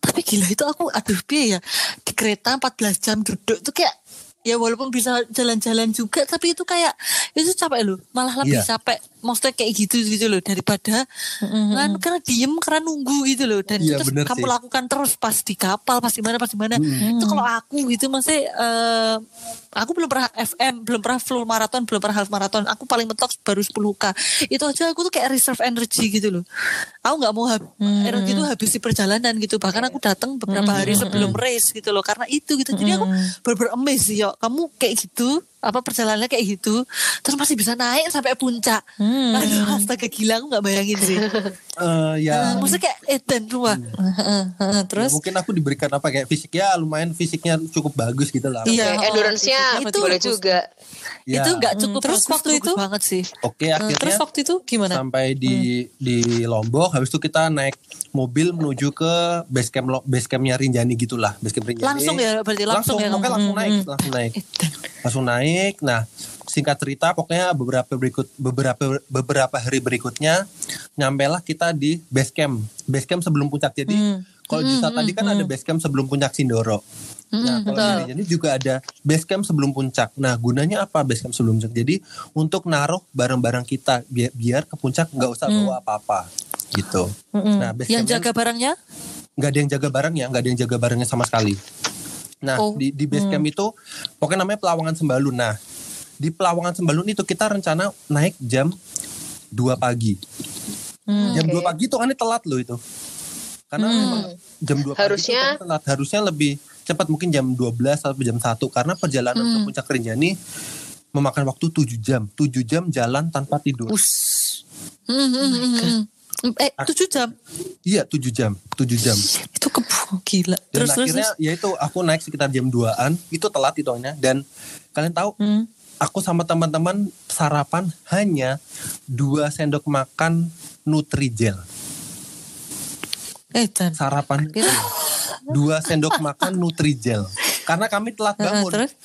[SPEAKER 3] Tapi gila itu aku aduh piye ya. Di kereta 14 jam duduk tuh kayak ya walaupun bisa jalan-jalan juga tapi itu kayak itu capek loh malah lebih
[SPEAKER 4] Iya.
[SPEAKER 3] capek maksudnya kayak gitu gitu loh daripada kan karena diem karena nunggu gitu loh. Dan
[SPEAKER 4] Iya,
[SPEAKER 3] terus kamu
[SPEAKER 4] sih.
[SPEAKER 3] lakukan terus pas di kapal pas di mana pas di mana. Itu kalau aku gitu masih eh, aku belum pernah FM belum pernah full maraton belum pernah half maraton aku paling mentok baru 10k itu aja aku tuh kayak reserve energy gitu loh. Aku nggak mau hab- energi itu habis di perjalanan gitu. Bahkan aku datang beberapa hari sebelum race gitu loh. Karena itu gitu. Jadi aku bener-bener amazed sih yo kamu kayak gitu apa perjalanannya kayak gitu terus masih bisa naik sampai puncak. Aduh, astaga gila aku nggak bayangin sih
[SPEAKER 4] Eh, ya,
[SPEAKER 3] Nah, maksudnya kayak edan rumah
[SPEAKER 4] ya,
[SPEAKER 5] Terus
[SPEAKER 4] mungkin aku diberikan apa kayak fisik ya lumayan fisiknya cukup bagus gitu lah.
[SPEAKER 3] Iya.
[SPEAKER 2] Oke, endurance-nya
[SPEAKER 3] Itu
[SPEAKER 2] boleh juga.
[SPEAKER 4] Ya.
[SPEAKER 3] itu nggak cukup
[SPEAKER 5] terus
[SPEAKER 3] bagus,
[SPEAKER 5] waktu
[SPEAKER 3] itu banget sih
[SPEAKER 4] Oke,
[SPEAKER 5] eh,
[SPEAKER 4] akhirnya
[SPEAKER 5] terus waktu itu gimana?
[SPEAKER 4] sampai di di Lombok habis itu kita naik mobil menuju ke base camp lo- base campnya Rinjani gitulah base camp Rinjani
[SPEAKER 3] langsung ya berarti langsung, ya
[SPEAKER 4] pokoknya
[SPEAKER 3] kamu?
[SPEAKER 4] langsung naik langsung naik langsung naik nah singkat cerita pokoknya beberapa berikut beberapa beberapa hari berikutnya nyampailah kita di base camp base camp sebelum puncak jadi kalau di saat tadi kan ada base camp sebelum puncak Sindoro Nah, kalau di Rinjani juga ada base camp sebelum puncak. Nah, gunanya apa base camp sebelum puncak? Jadi untuk naruh barang-barang kita biar, biar ke puncak nggak usah bawa apa-apa, gitu. Nah, base
[SPEAKER 3] yang jaga barangnya
[SPEAKER 4] nggak ada yang jaga barangnya, nggak ada yang jaga barangnya sama sekali. Nah,
[SPEAKER 3] Oh.
[SPEAKER 4] di, di base camp itu pokoknya namanya Pelawangan Sembalun. Nah, di Pelawangan Sembalun itu kita rencana naik jam 2 pagi. jam
[SPEAKER 2] Oke.
[SPEAKER 4] 2 pagi itu kan ini telat loh itu. Karena memang jam 2 pagi
[SPEAKER 2] Harusnya-
[SPEAKER 4] itu kan telat. Harusnya lebih cepat mungkin jam 12 atau jam 1 karena perjalanan ke puncak Rinjani memakan waktu 7 jam. 7 jam jalan tanpa tidur.
[SPEAKER 3] us Hmm, hmm, hmm, hmm. eh tujuh jam
[SPEAKER 4] Iya, 7 jam. 7 jam.
[SPEAKER 5] Itu kebu gila.
[SPEAKER 4] Dan
[SPEAKER 5] Terus terus
[SPEAKER 4] akhirnya ya itu aku naik sekitar jam 2-an, itu telat hitungnya dan kalian tahu
[SPEAKER 5] Hmm.
[SPEAKER 4] Aku sama teman-teman sarapan hanya dua sendok makan Nutrijel.
[SPEAKER 5] Eh dan
[SPEAKER 4] Sarapan dua sendok makan Nutrijel. Karena kami telat bangun.
[SPEAKER 5] terus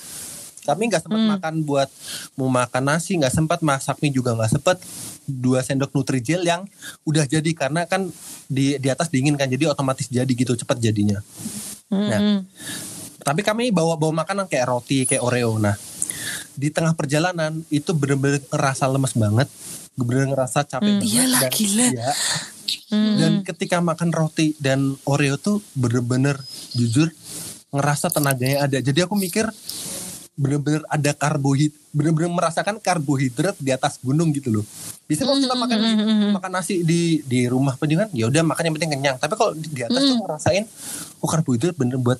[SPEAKER 4] Kami nggak sempat makan buat mau makan nasi, nggak sempat masak mie juga nggak sempat. Dua sendok Nutrijel yang udah jadi karena kan di di atas dingin kan, jadi otomatis jadi gitu cepat jadinya. Nah, tapi kami bawa bawa makanan kayak roti kayak oreo nah di tengah perjalanan itu bener-bener ngerasa lemes banget bener-bener ngerasa capek banget
[SPEAKER 3] Iyalah,
[SPEAKER 4] dan,
[SPEAKER 3] gila.
[SPEAKER 4] iya. dan ketika makan roti dan oreo tuh bener-bener jujur ngerasa tenaganya ada. Jadi aku mikir bener-bener ada karbohidrat bener-bener merasakan karbohidrat di atas gunung gitu loh. Biasanya kalau kita makan makan nasi di di rumah penjualan ya udah makan yang penting kenyang. Tapi kalau di, di atas tuh ngerasain oh karbohidrat bener buat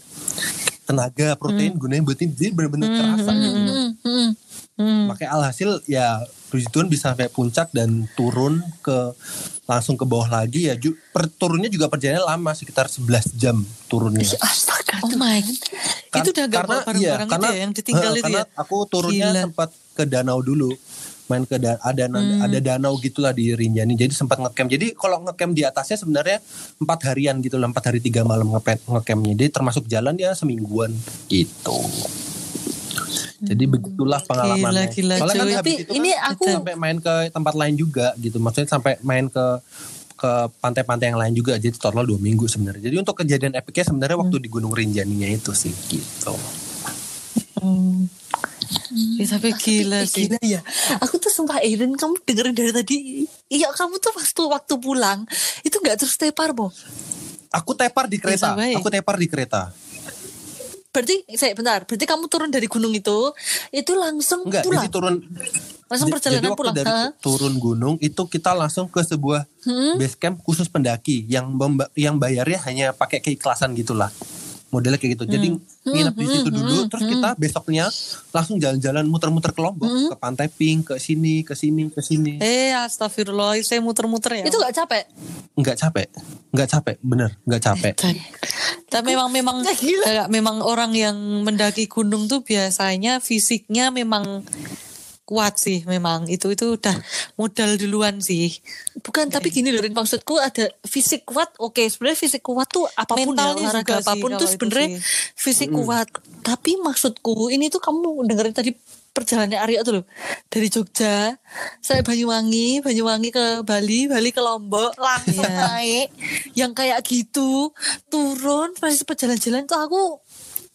[SPEAKER 4] tenaga protein gunanya buat ini jadi bener-bener terasa gitu loh.
[SPEAKER 3] Hmm, hmm.
[SPEAKER 4] makanya alhasil ya puji Tuhan bisa sampai puncak dan turun ke langsung ke bawah lagi ya ju, per, turunnya juga perjalanannya lama sekitar 11 jam turunnya
[SPEAKER 3] Astaga.
[SPEAKER 5] Oh my.
[SPEAKER 4] Kan-
[SPEAKER 5] itu udah gak bawa
[SPEAKER 4] iya,
[SPEAKER 5] barang-barang itu ya yang ditinggal
[SPEAKER 4] eh,
[SPEAKER 5] itu
[SPEAKER 4] karena
[SPEAKER 5] ya.
[SPEAKER 4] aku turunnya
[SPEAKER 5] Gila.
[SPEAKER 4] sempat ke danau dulu main ke da- ada
[SPEAKER 5] Hmm.
[SPEAKER 4] ada danau gitulah di Rinjani. Jadi sempat ngecamp. Jadi kalau ngecamp di atasnya sebenarnya empat harian gitu lah empat hari tiga malam ngecampnya. Jadi termasuk jalan ya semingguan gitu. Jadi begitulah pengalamannya.
[SPEAKER 5] Hmm. Gila, gila,
[SPEAKER 4] soalnya kan
[SPEAKER 3] Tapi
[SPEAKER 4] itu
[SPEAKER 3] ini
[SPEAKER 4] kan
[SPEAKER 3] aku-
[SPEAKER 4] sampai main ke tempat lain juga gitu. Maksudnya sampai main ke ke pantai-pantai yang lain juga. Jadi total dua minggu sebenarnya. Jadi untuk kejadian epicnya sebenarnya waktu di Gunung Rinjaninya itu sih gitu.
[SPEAKER 5] Hmm. Ya, tapi gila sih.
[SPEAKER 3] Gila ya. Aku tuh sumpah Aiden kamu dengerin dari tadi. Iya kamu tuh waktu waktu pulang itu nggak terus tepar boh.
[SPEAKER 4] Aku tepar di kereta.
[SPEAKER 5] Baik.
[SPEAKER 4] Aku tepar di kereta.
[SPEAKER 3] Berarti saya bentar. Berarti kamu turun dari gunung itu itu langsung
[SPEAKER 4] Enggak,
[SPEAKER 3] pulang.
[SPEAKER 4] jadi turun.
[SPEAKER 3] Langsung perjalanan
[SPEAKER 4] jadi waktu
[SPEAKER 3] pulang.
[SPEAKER 4] dari turun gunung itu kita langsung ke sebuah
[SPEAKER 3] Hmm?
[SPEAKER 4] base camp khusus pendaki yang yang bayarnya hanya pakai keikhlasan gitulah. Modelnya kayak gitu. Jadi
[SPEAKER 3] Hmm.
[SPEAKER 4] nginep di situ dulu terus kita besoknya langsung jalan-jalan muter-muter ke Lombok,
[SPEAKER 3] Hmm.
[SPEAKER 4] ke Pantai Pink, ke sini, ke sini, ke sini.
[SPEAKER 5] Eh astagfirullah, saya muter-muter ya.
[SPEAKER 3] Itu nggak capek.
[SPEAKER 4] Enggak capek. Enggak capek, bener, enggak capek.
[SPEAKER 5] Tapi memang memang
[SPEAKER 3] gila.
[SPEAKER 5] kayak memang orang yang mendaki gunung tuh biasanya fisiknya memang kuat sih memang itu itu udah modal duluan sih
[SPEAKER 3] Bukan, tapi gini loh, Rin, maksudku ada fisik kuat. Oke, sebenarnya fisik kuat tuh apa pun
[SPEAKER 5] Mentalnya
[SPEAKER 3] ya, olahraga
[SPEAKER 5] sih
[SPEAKER 3] apa
[SPEAKER 5] pun
[SPEAKER 3] tuh
[SPEAKER 5] itu
[SPEAKER 3] sebenarnya fisik kuat. Tapi maksudku ini tuh kamu dengerin tadi perjalanannya Arya tuh loh dari Jogja saya Banyuwangi Banyuwangi ke Bali Bali ke Lombok langsung
[SPEAKER 5] Iya.
[SPEAKER 3] naik yang kayak gitu turun masih perjalanan-jalan tuh aku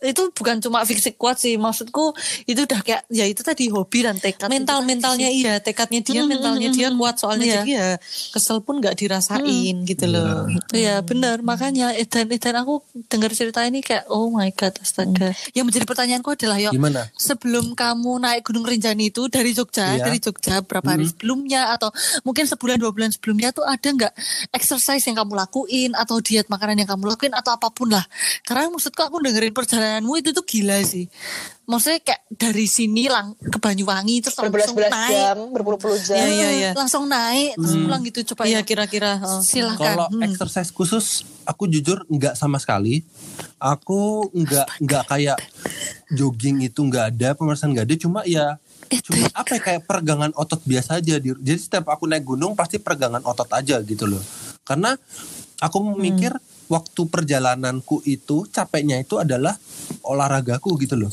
[SPEAKER 3] itu bukan cuma fisik kuat sih maksudku itu udah kayak ya itu tadi hobi dan tekad
[SPEAKER 5] mental mentalnya
[SPEAKER 3] sih.
[SPEAKER 5] iya tekadnya dia
[SPEAKER 3] Hmm,
[SPEAKER 5] mentalnya
[SPEAKER 3] hmm,
[SPEAKER 5] dia
[SPEAKER 3] hmm.
[SPEAKER 5] kuat soalnya
[SPEAKER 3] Iya.
[SPEAKER 5] jadi ya kesel pun nggak dirasain gitu loh
[SPEAKER 3] Iya benar makanya Edan Edan aku dengar cerita ini kayak oh my god astaga. Yang menjadi pertanyaanku adalah yo
[SPEAKER 4] Gimana?
[SPEAKER 3] sebelum kamu naik Gunung Rinjani itu dari Jogja
[SPEAKER 4] Iya.
[SPEAKER 3] dari Jogja berapa hari sebelumnya atau mungkin sebulan dua bulan sebelumnya tuh ada nggak exercise yang kamu lakuin atau diet makanan yang kamu lakuin atau apa pun lah. Karena maksudku aku dengerin perjalananmu itu tuh gila sih. Maksudnya kayak dari sini lang ke Banyuwangi terus langsung naik.
[SPEAKER 2] jam, berpuluh-puluh jam.
[SPEAKER 5] Iya, iya, iya.
[SPEAKER 3] Langsung naik terus pulang gitu coba
[SPEAKER 5] iya
[SPEAKER 3] ya.
[SPEAKER 5] kira-kira oh.
[SPEAKER 3] Silahkan.
[SPEAKER 4] Kalau
[SPEAKER 3] Hmm.
[SPEAKER 4] exercise khusus, aku jujur nggak sama sekali. Aku nggak nggak kayak jogging itu nggak ada, pemanasan nggak ada. Cuma ya, cuma apa ya, kayak peregangan otot biasa aja. Di- Jadi setiap aku naik gunung pasti peregangan otot aja gitu loh. Karena aku mikir waktu perjalananku itu capeknya itu adalah olahragaku gitu loh.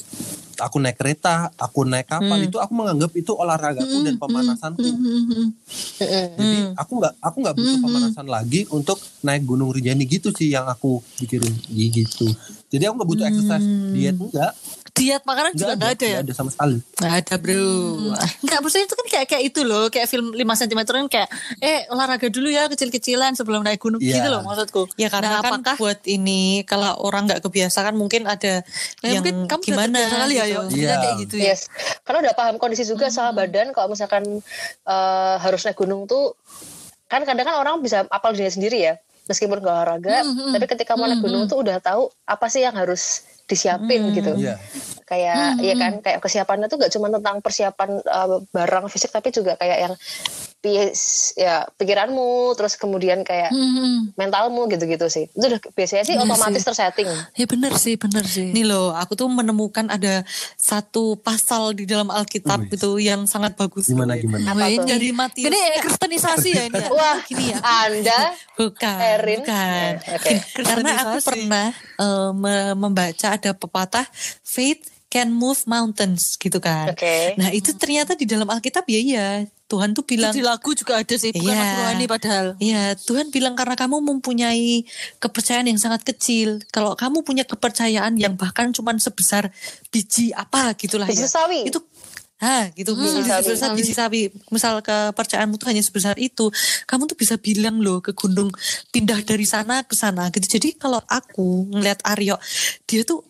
[SPEAKER 4] Aku naik kereta, aku naik kapal itu aku menganggap itu olahragaku dan pemanasanku.
[SPEAKER 3] Hmm,
[SPEAKER 4] Jadi aku nggak aku nggak butuh pemanasan lagi untuk naik Gunung Rinjani gitu sih yang aku pikirin. Gitu. Jadi aku nggak butuh exercise diet enggak,
[SPEAKER 3] Diet makanan juga
[SPEAKER 4] enggak
[SPEAKER 3] nggak ada ya?
[SPEAKER 4] nggak ada sama sekali.
[SPEAKER 5] nggak ada bro
[SPEAKER 3] Enggak, maksudnya itu kan kayak kayak itu loh, kayak film 5 cm kan kayak eh olahraga dulu ya kecil-kecilan sebelum naik gunung
[SPEAKER 4] Iya.
[SPEAKER 3] gitu loh maksudku.
[SPEAKER 5] Ya karena
[SPEAKER 3] Nah,
[SPEAKER 5] kan
[SPEAKER 3] apakah
[SPEAKER 5] buat ini kalau orang nggak kebiasa kan mungkin ada
[SPEAKER 3] Ya,
[SPEAKER 5] yang
[SPEAKER 3] mungkin kamu udah
[SPEAKER 5] gimana
[SPEAKER 3] terbiasa kali ya,
[SPEAKER 5] gitu.
[SPEAKER 3] Sebenarnya
[SPEAKER 4] Iya.
[SPEAKER 3] kayak gitu ya.
[SPEAKER 2] Yes, karena udah paham kondisi juga sama badan. Kalau misalkan eh, harus naik gunung tuh, kan kadang kan orang bisa apal dirinya sendiri ya, meskipun gak olahraga. Tapi ketika mau naik gunung tuh udah tahu apa sih yang harus disiapin gitu.
[SPEAKER 4] Iya.
[SPEAKER 2] Kayak ya kan, kayak kesiapannya tuh gak cuma tentang persiapan eh, barang fisik, tapi juga kayak yang pis- ya pikiranmu, terus kemudian kayak
[SPEAKER 3] Hmm,
[SPEAKER 2] mentalmu gitu-gitu sih. Itu udah biasanya sih
[SPEAKER 3] Iya
[SPEAKER 2] otomatis
[SPEAKER 3] sih.
[SPEAKER 2] tersetting.
[SPEAKER 3] Ya bener sih, bener sih.
[SPEAKER 5] Nih loh, aku tuh menemukan ada satu pasal di dalam Alkitab
[SPEAKER 4] Wih.
[SPEAKER 5] itu yang sangat bagus.
[SPEAKER 4] Gimana gimana?
[SPEAKER 2] Apa tuh?
[SPEAKER 3] ini,
[SPEAKER 5] Dari Matius.
[SPEAKER 3] ini kristenisasi ya ini ya.
[SPEAKER 2] Wah,
[SPEAKER 3] Gini ya.
[SPEAKER 2] Anda
[SPEAKER 5] Bukan,
[SPEAKER 2] Erin.
[SPEAKER 5] bukan.
[SPEAKER 2] Oke.
[SPEAKER 5] Karena aku pernah me- membaca ada pepatah faith can move mountains gitu kan.
[SPEAKER 2] Oke.
[SPEAKER 5] Nah itu ternyata di dalam Alkitab ya iya. Tuhan tuh bilang
[SPEAKER 3] Di lagu juga ada sih, bukan
[SPEAKER 5] Iya.
[SPEAKER 3] lagu rohani padahal.
[SPEAKER 5] Iya, Tuhan bilang karena kamu mempunyai kepercayaan yang sangat kecil. Kalau kamu punya kepercayaan yang bahkan cuman sebesar biji apa gitulah
[SPEAKER 2] Biji
[SPEAKER 5] ya.
[SPEAKER 2] sawi.
[SPEAKER 5] Itu Ah, gitu
[SPEAKER 2] Biji
[SPEAKER 5] biji
[SPEAKER 2] sawi.
[SPEAKER 5] sebesar biji sawi. Misal kepercayaanmu tuh hanya sebesar itu, kamu tuh bisa bilang loh ke gunung pindah dari sana ke sana gitu. Jadi kalau aku ngeliat Aryo, dia tuh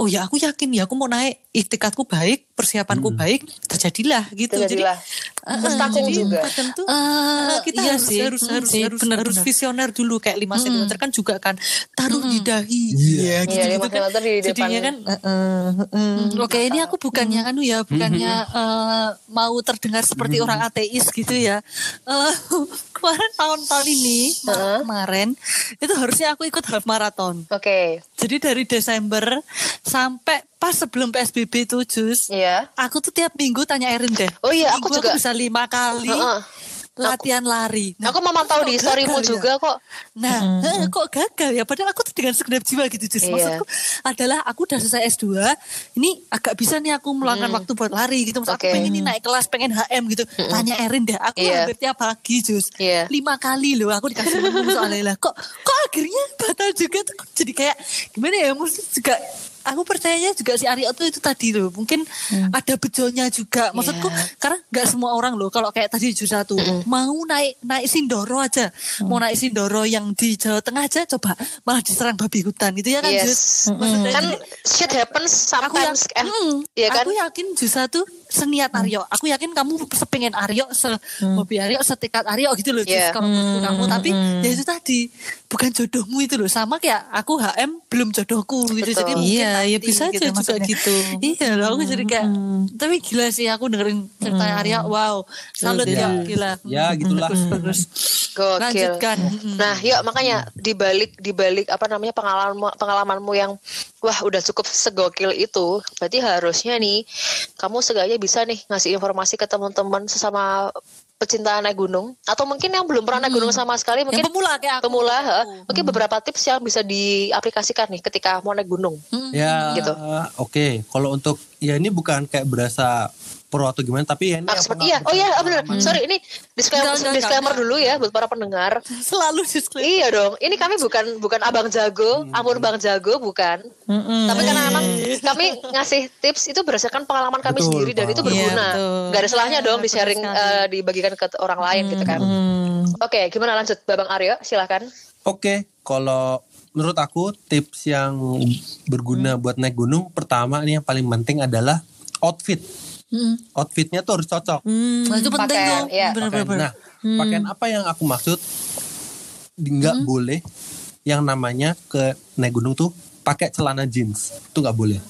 [SPEAKER 5] oh ya aku yakin ya aku mau naik ikhtikatku baik, persiapanku baik, terjadilah gitu.
[SPEAKER 2] Terjadilah.
[SPEAKER 5] Jadi
[SPEAKER 2] Terus takung
[SPEAKER 5] jadi
[SPEAKER 2] juga.
[SPEAKER 5] kadang tuh
[SPEAKER 3] Eh,
[SPEAKER 5] Nah, kita
[SPEAKER 3] iya
[SPEAKER 5] harus
[SPEAKER 3] sih.
[SPEAKER 5] harus
[SPEAKER 3] Hmm,
[SPEAKER 5] harus
[SPEAKER 3] sih,
[SPEAKER 5] harus,
[SPEAKER 3] bener,
[SPEAKER 5] harus
[SPEAKER 3] bener.
[SPEAKER 5] visioner dulu kayak 5 cm kan juga kan taruh di dahi
[SPEAKER 4] Iya.
[SPEAKER 5] gitu
[SPEAKER 2] Iya,
[SPEAKER 5] gitu
[SPEAKER 2] 5
[SPEAKER 5] kan
[SPEAKER 2] di depan.
[SPEAKER 5] jadinya kan eh, eh, eh.
[SPEAKER 3] Hmm, Oke, ini aku bukannya anu ya, bukannya eh, mau terdengar seperti orang ateis gitu ya. Eh, kemarin tahun-tahun ini,
[SPEAKER 2] Heeh.
[SPEAKER 3] kemarin itu harusnya aku ikut half marathon.
[SPEAKER 2] Oke.
[SPEAKER 3] Jadi dari Desember sampai pas sebelum PSBB itu Jus,
[SPEAKER 2] Iya.
[SPEAKER 3] aku tuh tiap minggu tanya Erin deh.
[SPEAKER 2] Oh iya, aku juga.
[SPEAKER 3] bisa lima kali
[SPEAKER 2] Heeh.
[SPEAKER 3] latihan lari. Nah,
[SPEAKER 2] Aku memantau
[SPEAKER 3] kok
[SPEAKER 2] di storymu
[SPEAKER 3] ya?
[SPEAKER 2] juga kok.
[SPEAKER 3] Nah, eh, kok gagal ya? Padahal aku tuh dengan segenap jiwa gitu, Jus.
[SPEAKER 2] Iya.
[SPEAKER 3] Maksudku adalah aku udah selesai S2, ini agak bisa nih aku meluangkan waktu buat lari gitu. Maksud
[SPEAKER 2] Hmm. Oke.
[SPEAKER 3] aku pengen nih naik kelas, pengen HM gitu. Tanya Erin deh, aku
[SPEAKER 2] Iya.
[SPEAKER 3] hampir tiap pagi, Jus.
[SPEAKER 2] Iya.
[SPEAKER 3] Lima kali loh aku dikasih soalnya lah. Kok, kok akhirnya batal juga tuh. Jadi kayak gimana ya, mesti juga aku percayanya juga si Aryo tuh itu tadi loh. Mungkin ada bejonya juga. Maksudku karena nggak semua orang loh kalau kayak tadi jus satu mau naik naik sindoro aja. Mau naik sindoro yang di Jawa Tengah aja coba malah diserang babi hutan. Gitu ya kan
[SPEAKER 2] Yes.
[SPEAKER 3] Jus? Maksudnya
[SPEAKER 2] Kan shit happens
[SPEAKER 3] aku yakin,
[SPEAKER 2] sometimes. Eh,
[SPEAKER 3] Hmm,
[SPEAKER 2] Iya kan?
[SPEAKER 3] aku yakin Jus satu seniat Aryo aku yakin kamu sepengen Aryo se hobi Aryo setekat Aryo gitu loh
[SPEAKER 2] Iya.
[SPEAKER 3] kalau menurut kamu tapi ya itu tadi bukan jodohmu itu loh sama kayak aku HM belum jodohku gitu
[SPEAKER 2] Betul.
[SPEAKER 3] jadi mungkin
[SPEAKER 5] Iya, ya bisa aja juga
[SPEAKER 3] maksudnya.
[SPEAKER 5] gitu.
[SPEAKER 3] Iya loh, aku jadi kayak, tapi gila sih aku dengerin cerita Arya, wow, salut ya, gila.
[SPEAKER 4] Ya, gitulah.
[SPEAKER 3] Bagus, bagus.
[SPEAKER 2] Gokil.
[SPEAKER 3] Lanjutkan.
[SPEAKER 2] Nah, yuk makanya dibalik dibalik apa namanya pengalaman pengalamanmu yang wah udah cukup segokil itu, berarti harusnya nih kamu seenggaknya bisa nih ngasih informasi ke teman-teman sesama pecinta naik gunung atau mungkin yang belum pernah naik gunung sama sekali mungkin
[SPEAKER 3] Yang pemula kayak aku.
[SPEAKER 2] pemula, ha? mungkin beberapa tips yang bisa diaplikasikan nih ketika mau naik gunung.
[SPEAKER 4] Ya,
[SPEAKER 2] Gitu.
[SPEAKER 4] oke. Kalau untuk ya ini bukan kayak berasa pro atau gimana, tapi ya ini
[SPEAKER 2] Ah, seperti iya. Oh iya, ah, benar.
[SPEAKER 3] Hmm.
[SPEAKER 2] Sorry, ini disclaimer,
[SPEAKER 3] Enggak, enggak,
[SPEAKER 2] disclaimer
[SPEAKER 3] enggak.
[SPEAKER 2] dulu ya buat para pendengar.
[SPEAKER 3] Selalu disclaimer.
[SPEAKER 2] Iya dong. Ini kami bukan bukan abang jago,
[SPEAKER 4] Hmm.
[SPEAKER 2] ampun bang jago bukan. Tapi karena memang kami ngasih tips itu berdasarkan pengalaman kami
[SPEAKER 4] Betul,
[SPEAKER 2] sendiri dan itu berguna.
[SPEAKER 5] Iya.
[SPEAKER 2] Gak ada salahnya dong di sharing
[SPEAKER 3] sekali.
[SPEAKER 2] eh, dibagikan ke orang lain gitu kan.
[SPEAKER 5] Hmm.
[SPEAKER 2] Oke, gimana lanjut Babang Aryo? Silakan.
[SPEAKER 4] Oke, kalau menurut aku tips yang berguna buat naik gunung pertama ini yang paling penting adalah outfit. Outfitnya tuh harus cocok.
[SPEAKER 3] Nah, itu penting
[SPEAKER 2] Pakaian,
[SPEAKER 3] tuh.
[SPEAKER 2] iya.
[SPEAKER 3] Bener-bener.
[SPEAKER 4] Pakaian. Nah, pakaian apa yang aku maksud? Nggak boleh yang namanya ke naik gunung tuh pakai celana jeans. Itu nggak boleh.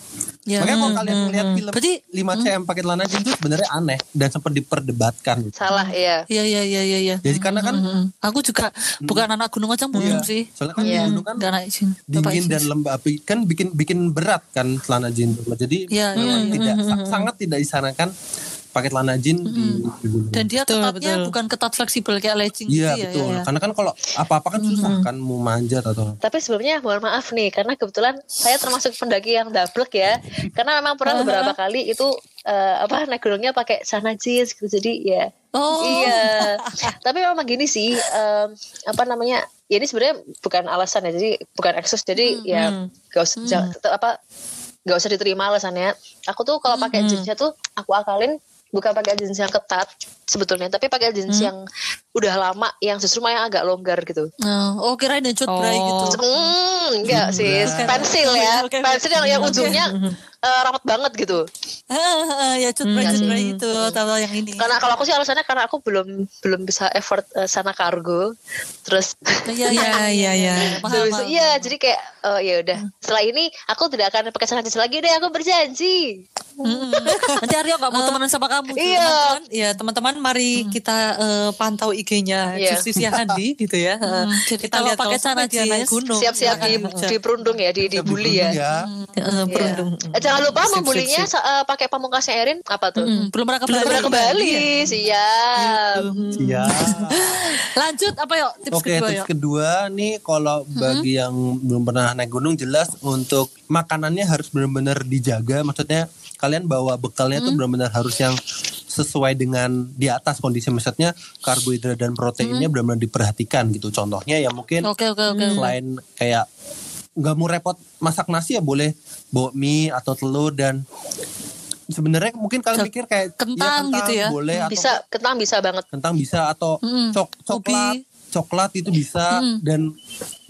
[SPEAKER 3] Ya.
[SPEAKER 4] Makanya kalau kalian melihat film
[SPEAKER 3] Berarti-
[SPEAKER 4] 5 cm pakai celana jeans itu sebenarnya aneh dan sempat diperdebatkan.
[SPEAKER 2] Salah, iya.
[SPEAKER 3] Iya, iya, iya, iya. iya.
[SPEAKER 4] Jadi karena kan
[SPEAKER 3] Mm. Aku juga bukan anak gunung aja
[SPEAKER 4] Iya.
[SPEAKER 3] belum sih.
[SPEAKER 4] Soalnya kan
[SPEAKER 2] Iya.
[SPEAKER 4] gunung kan
[SPEAKER 3] Gak izin. Bapak
[SPEAKER 4] dingin
[SPEAKER 3] izin.
[SPEAKER 4] dan lembab kan bikin bikin berat kan celana jeans. Jadi
[SPEAKER 3] Iya,
[SPEAKER 4] memang
[SPEAKER 3] iya.
[SPEAKER 4] tidak sa- sangat tidak disarankan pakai celana jeans di, di gunung.
[SPEAKER 3] Dan dia
[SPEAKER 5] Betul,
[SPEAKER 3] ketatnya
[SPEAKER 5] betul.
[SPEAKER 3] bukan ketat fleksibel kayak legging
[SPEAKER 4] Iya
[SPEAKER 3] gitu ya.
[SPEAKER 4] betul.
[SPEAKER 3] ya, ya.
[SPEAKER 4] Karena kan kalau apa-apa kan susah kan mau manjat atau
[SPEAKER 2] Tapi sebelumnya mohon maaf nih karena kebetulan saya termasuk pendaki yang double ya. Karena memang pernah beberapa kali itu eh, apa naik gunungnya pakai celana jeans gitu. Jadi ya
[SPEAKER 3] Oh.
[SPEAKER 2] Iya. Tapi memang gini sih em, apa namanya? Ya ini sebenarnya bukan alasan ya. Jadi bukan eksus. Jadi ya gak usah jangan- tetap apa gak usah diterima alasannya. Aku tuh kalau pakai jeansnya tuh aku akalin bukan pakai jeans yang ketat sebetulnya, tapi pakai jeans yang udah lama yang justru yang agak longgar gitu.
[SPEAKER 3] Nah, oh kirain yang cut bray
[SPEAKER 5] Oh.
[SPEAKER 3] gitu.
[SPEAKER 2] Hmm, enggak sih, pensil ya,
[SPEAKER 3] Oke, oke.
[SPEAKER 2] pensil yang, yang ujungnya eh, rapat banget gitu.
[SPEAKER 3] ya cut bray, cut bray itu. Tahu yang ini.
[SPEAKER 2] Karena kalau aku sih alasannya karena aku belum belum bisa effort eh, sana kargo, terus
[SPEAKER 3] Iya,
[SPEAKER 5] Iya, iya, iya.
[SPEAKER 2] Iya jadi kayak oh ya udah setelah ini aku tidak akan pakai celana jeans lagi deh aku berjanji
[SPEAKER 3] Mm-mm. Nanti Aryo gak mau temenan sama kamu.
[SPEAKER 2] iya
[SPEAKER 5] Teman-teman, ya teman-teman mari kita eh, pantau IG-nya
[SPEAKER 2] Iya.
[SPEAKER 5] Justisia Handi gitu ya.
[SPEAKER 3] Jadi
[SPEAKER 5] kita
[SPEAKER 3] kalau
[SPEAKER 5] lihat
[SPEAKER 3] pakai celana
[SPEAKER 5] dia gunung.
[SPEAKER 2] siap-siap di,
[SPEAKER 5] silakan.
[SPEAKER 2] di perundung ya di dibully ya,
[SPEAKER 4] ya.
[SPEAKER 2] Iya.
[SPEAKER 5] perundung.
[SPEAKER 2] Eh, jangan lupa membulinya sa- eh, pakai pamungkasnya Erin apa tuh
[SPEAKER 3] Mm, belum pernah kembali.
[SPEAKER 2] belum pernah kembali siap
[SPEAKER 4] Iya.
[SPEAKER 3] Lanjut apa yuk tips
[SPEAKER 4] Oke,
[SPEAKER 3] kedua
[SPEAKER 4] tips
[SPEAKER 3] yuk.
[SPEAKER 4] kedua nih kalau bagi yang belum pernah naik gunung jelas untuk makanannya harus benar-benar dijaga. Maksudnya kalian bawa bekalnya tuh benar-benar harus yang sesuai dengan di atas kondisi maksudnya karbohidrat dan proteinnya benar-benar diperhatikan gitu. Contohnya ya mungkin
[SPEAKER 3] Oke oke oke.
[SPEAKER 4] selain kayak nggak mau repot masak nasi ya boleh bawa mie atau telur dan sebenarnya mungkin kalian mikir kayak
[SPEAKER 3] kentang gitu ya.
[SPEAKER 4] boleh atau
[SPEAKER 2] Bisa kentang bisa banget.
[SPEAKER 4] kentang bisa atau
[SPEAKER 3] Mm-mm.
[SPEAKER 4] cok coklat
[SPEAKER 3] Ubi.
[SPEAKER 4] coklat itu bisa
[SPEAKER 3] Mm-mm.
[SPEAKER 4] dan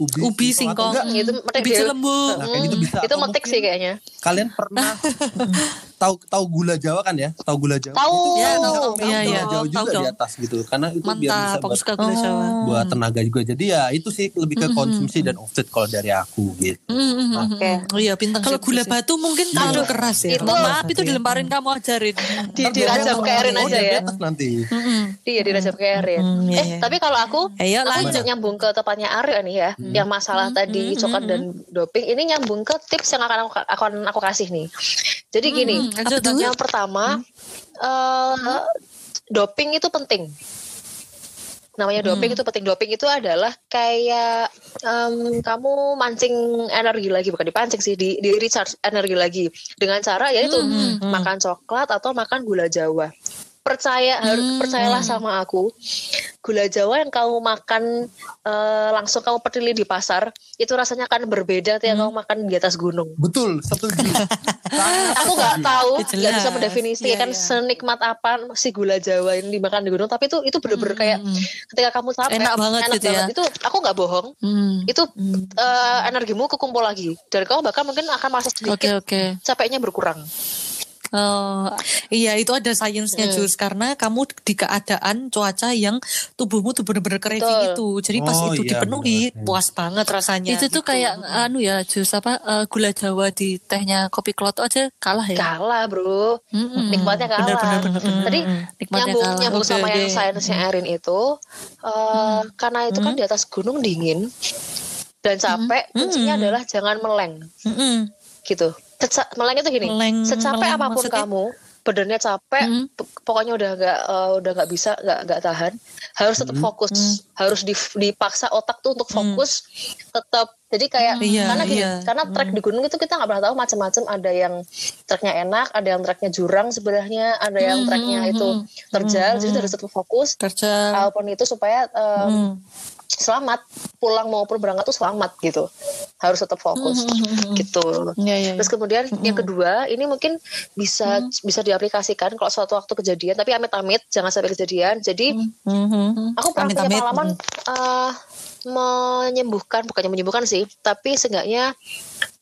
[SPEAKER 4] ubi,
[SPEAKER 3] Ubi, singkong.
[SPEAKER 4] enggak,
[SPEAKER 2] Itu metik
[SPEAKER 3] Ubi cilembu.
[SPEAKER 4] Nah, kayak gitu bisa.
[SPEAKER 2] Itu metik sih kayaknya.
[SPEAKER 4] kalian pernah tahu tahu gula Jawa kan ya tahu gula Jawa
[SPEAKER 2] Tahu.
[SPEAKER 4] itu
[SPEAKER 3] Ya, tahu.
[SPEAKER 4] tahu
[SPEAKER 3] Iya, iya.
[SPEAKER 4] gula Jawa
[SPEAKER 3] Tahu
[SPEAKER 4] juga
[SPEAKER 3] dong.
[SPEAKER 4] di atas gitu karena itu biar bisa
[SPEAKER 3] Mantap,
[SPEAKER 4] buat,
[SPEAKER 3] suka gula Jawa.
[SPEAKER 4] buat tenaga juga jadi ya itu sih lebih ke konsumsi dan offset kalau dari aku gitu
[SPEAKER 2] Oke.
[SPEAKER 3] Oh iya
[SPEAKER 5] Kalau gula batu mungkin terlalu
[SPEAKER 2] Aduh,
[SPEAKER 5] keras ya.
[SPEAKER 2] itu-
[SPEAKER 3] Maaf itu
[SPEAKER 5] ya.
[SPEAKER 3] dilemparin kamu ajarin.
[SPEAKER 2] Di,
[SPEAKER 4] Ntar
[SPEAKER 2] di
[SPEAKER 4] biar
[SPEAKER 2] rajab
[SPEAKER 4] dia
[SPEAKER 2] keerin
[SPEAKER 4] ngomong,
[SPEAKER 2] aja
[SPEAKER 4] oh, di
[SPEAKER 2] ya.
[SPEAKER 4] atas nanti
[SPEAKER 2] Iya di rajab keerin.
[SPEAKER 5] Hmm, iya,
[SPEAKER 2] eh
[SPEAKER 5] iya.
[SPEAKER 2] tapi kalau aku aku
[SPEAKER 5] lanjut.
[SPEAKER 2] nyambung ke tempatnya Aryo nih ya, yang masalah tadi coklat dan doping ini nyambung ke tips yang akan aku, akan aku kasih nih. Jadi gini,
[SPEAKER 3] Hmm, lanjut, lanjut.
[SPEAKER 2] yang pertama eh, doping itu penting. Namanya doping itu penting. Doping itu adalah kayak em, kamu mancing energi lagi, bukan dipancing sih, di, di recharge energi lagi. Dengan cara yaitu makan coklat atau makan gula Jawa. Percaya harus percayalah sama aku, gula Jawa yang kamu makan eh, langsung kamu peduli di pasar itu rasanya akan berbeda ketika kamu makan di atas gunung.
[SPEAKER 4] betul setuju Sangat
[SPEAKER 2] Aku nggak
[SPEAKER 4] setuju.
[SPEAKER 2] tahu,
[SPEAKER 5] Ya,
[SPEAKER 2] nggak bisa mendefinisikan
[SPEAKER 5] Iya, iya.
[SPEAKER 2] senikmat apa si gula Jawa ini dimakan di gunung. Tapi itu itu bener-bener kayak ketika kamu capek,
[SPEAKER 3] Enak banget gitu ya.
[SPEAKER 2] Itu aku nggak bohong.
[SPEAKER 3] Hmm.
[SPEAKER 2] Itu eh, energimu kekumpul lagi. Dan kamu bahkan mungkin akan merasa
[SPEAKER 3] Oke
[SPEAKER 2] sedikit
[SPEAKER 3] oke.
[SPEAKER 2] capeknya berkurang.
[SPEAKER 3] Oh,
[SPEAKER 5] Iya itu ada sainsnya
[SPEAKER 2] Hmm.
[SPEAKER 5] Jus karena kamu di keadaan cuaca yang tubuhmu tuh bener-bener craving
[SPEAKER 2] Betul.
[SPEAKER 5] itu. Jadi pas
[SPEAKER 4] Oh,
[SPEAKER 5] itu
[SPEAKER 4] iya,
[SPEAKER 5] dipenuhi
[SPEAKER 4] bener.
[SPEAKER 5] puas banget rasanya.
[SPEAKER 3] itu tuh kayak anu ya jus apa eh, gula Jawa di tehnya kopi kloto aja kalah ya.
[SPEAKER 2] Kalah bro,
[SPEAKER 3] Mm-mm.
[SPEAKER 2] nikmatnya kalah.
[SPEAKER 5] Bener, bener, bener, bener.
[SPEAKER 2] Tadi
[SPEAKER 3] Nikmatnya
[SPEAKER 2] nyambung
[SPEAKER 3] kalah.
[SPEAKER 2] nyambung
[SPEAKER 5] Oke,
[SPEAKER 2] sama yang
[SPEAKER 5] oke.
[SPEAKER 2] sainsnya Erin itu, eh, karena itu kan di atas gunung dingin dan capek. Kuncinya adalah jangan meleng.
[SPEAKER 5] Mm-mm.
[SPEAKER 2] gitu. Seca- meleng itu gini,
[SPEAKER 5] Meleng-
[SPEAKER 2] secapek
[SPEAKER 5] meleng
[SPEAKER 2] apa pun
[SPEAKER 5] maksudnya?
[SPEAKER 2] kamu, badannya capek,
[SPEAKER 3] Hmm.
[SPEAKER 2] p- pokoknya udah nggak eh, udah nggak bisa, nggak nggak tahan, harus tetap fokus, harus di- dipaksa otak tuh untuk fokus, tetap. Jadi kayak
[SPEAKER 5] Iya,
[SPEAKER 2] karena gini,
[SPEAKER 5] iya.
[SPEAKER 2] karena trek di gunung itu kita nggak pernah tahu macam-macam. Ada yang treknya enak, ada yang treknya jurang sebenarnya, ada yang treknya itu terjal, jadi harus tetap fokus.
[SPEAKER 3] Kerja.
[SPEAKER 2] Apa pun itu supaya eh,
[SPEAKER 5] Hmm.
[SPEAKER 2] Selamat pulang maupun berangkat tuh selamat gitu harus tetap fokus gitu
[SPEAKER 3] Iya iya.
[SPEAKER 2] Terus kemudian yang kedua ini mungkin bisa bisa diaplikasikan kalau suatu waktu kejadian tapi amit-amit jangan sampai kejadian. Jadi
[SPEAKER 5] Mhm.
[SPEAKER 2] aku pernah punya
[SPEAKER 5] Amit-amit.
[SPEAKER 2] pengalaman eh, menyembuhkan bukannya menyembuhkan sih, tapi seenggaknya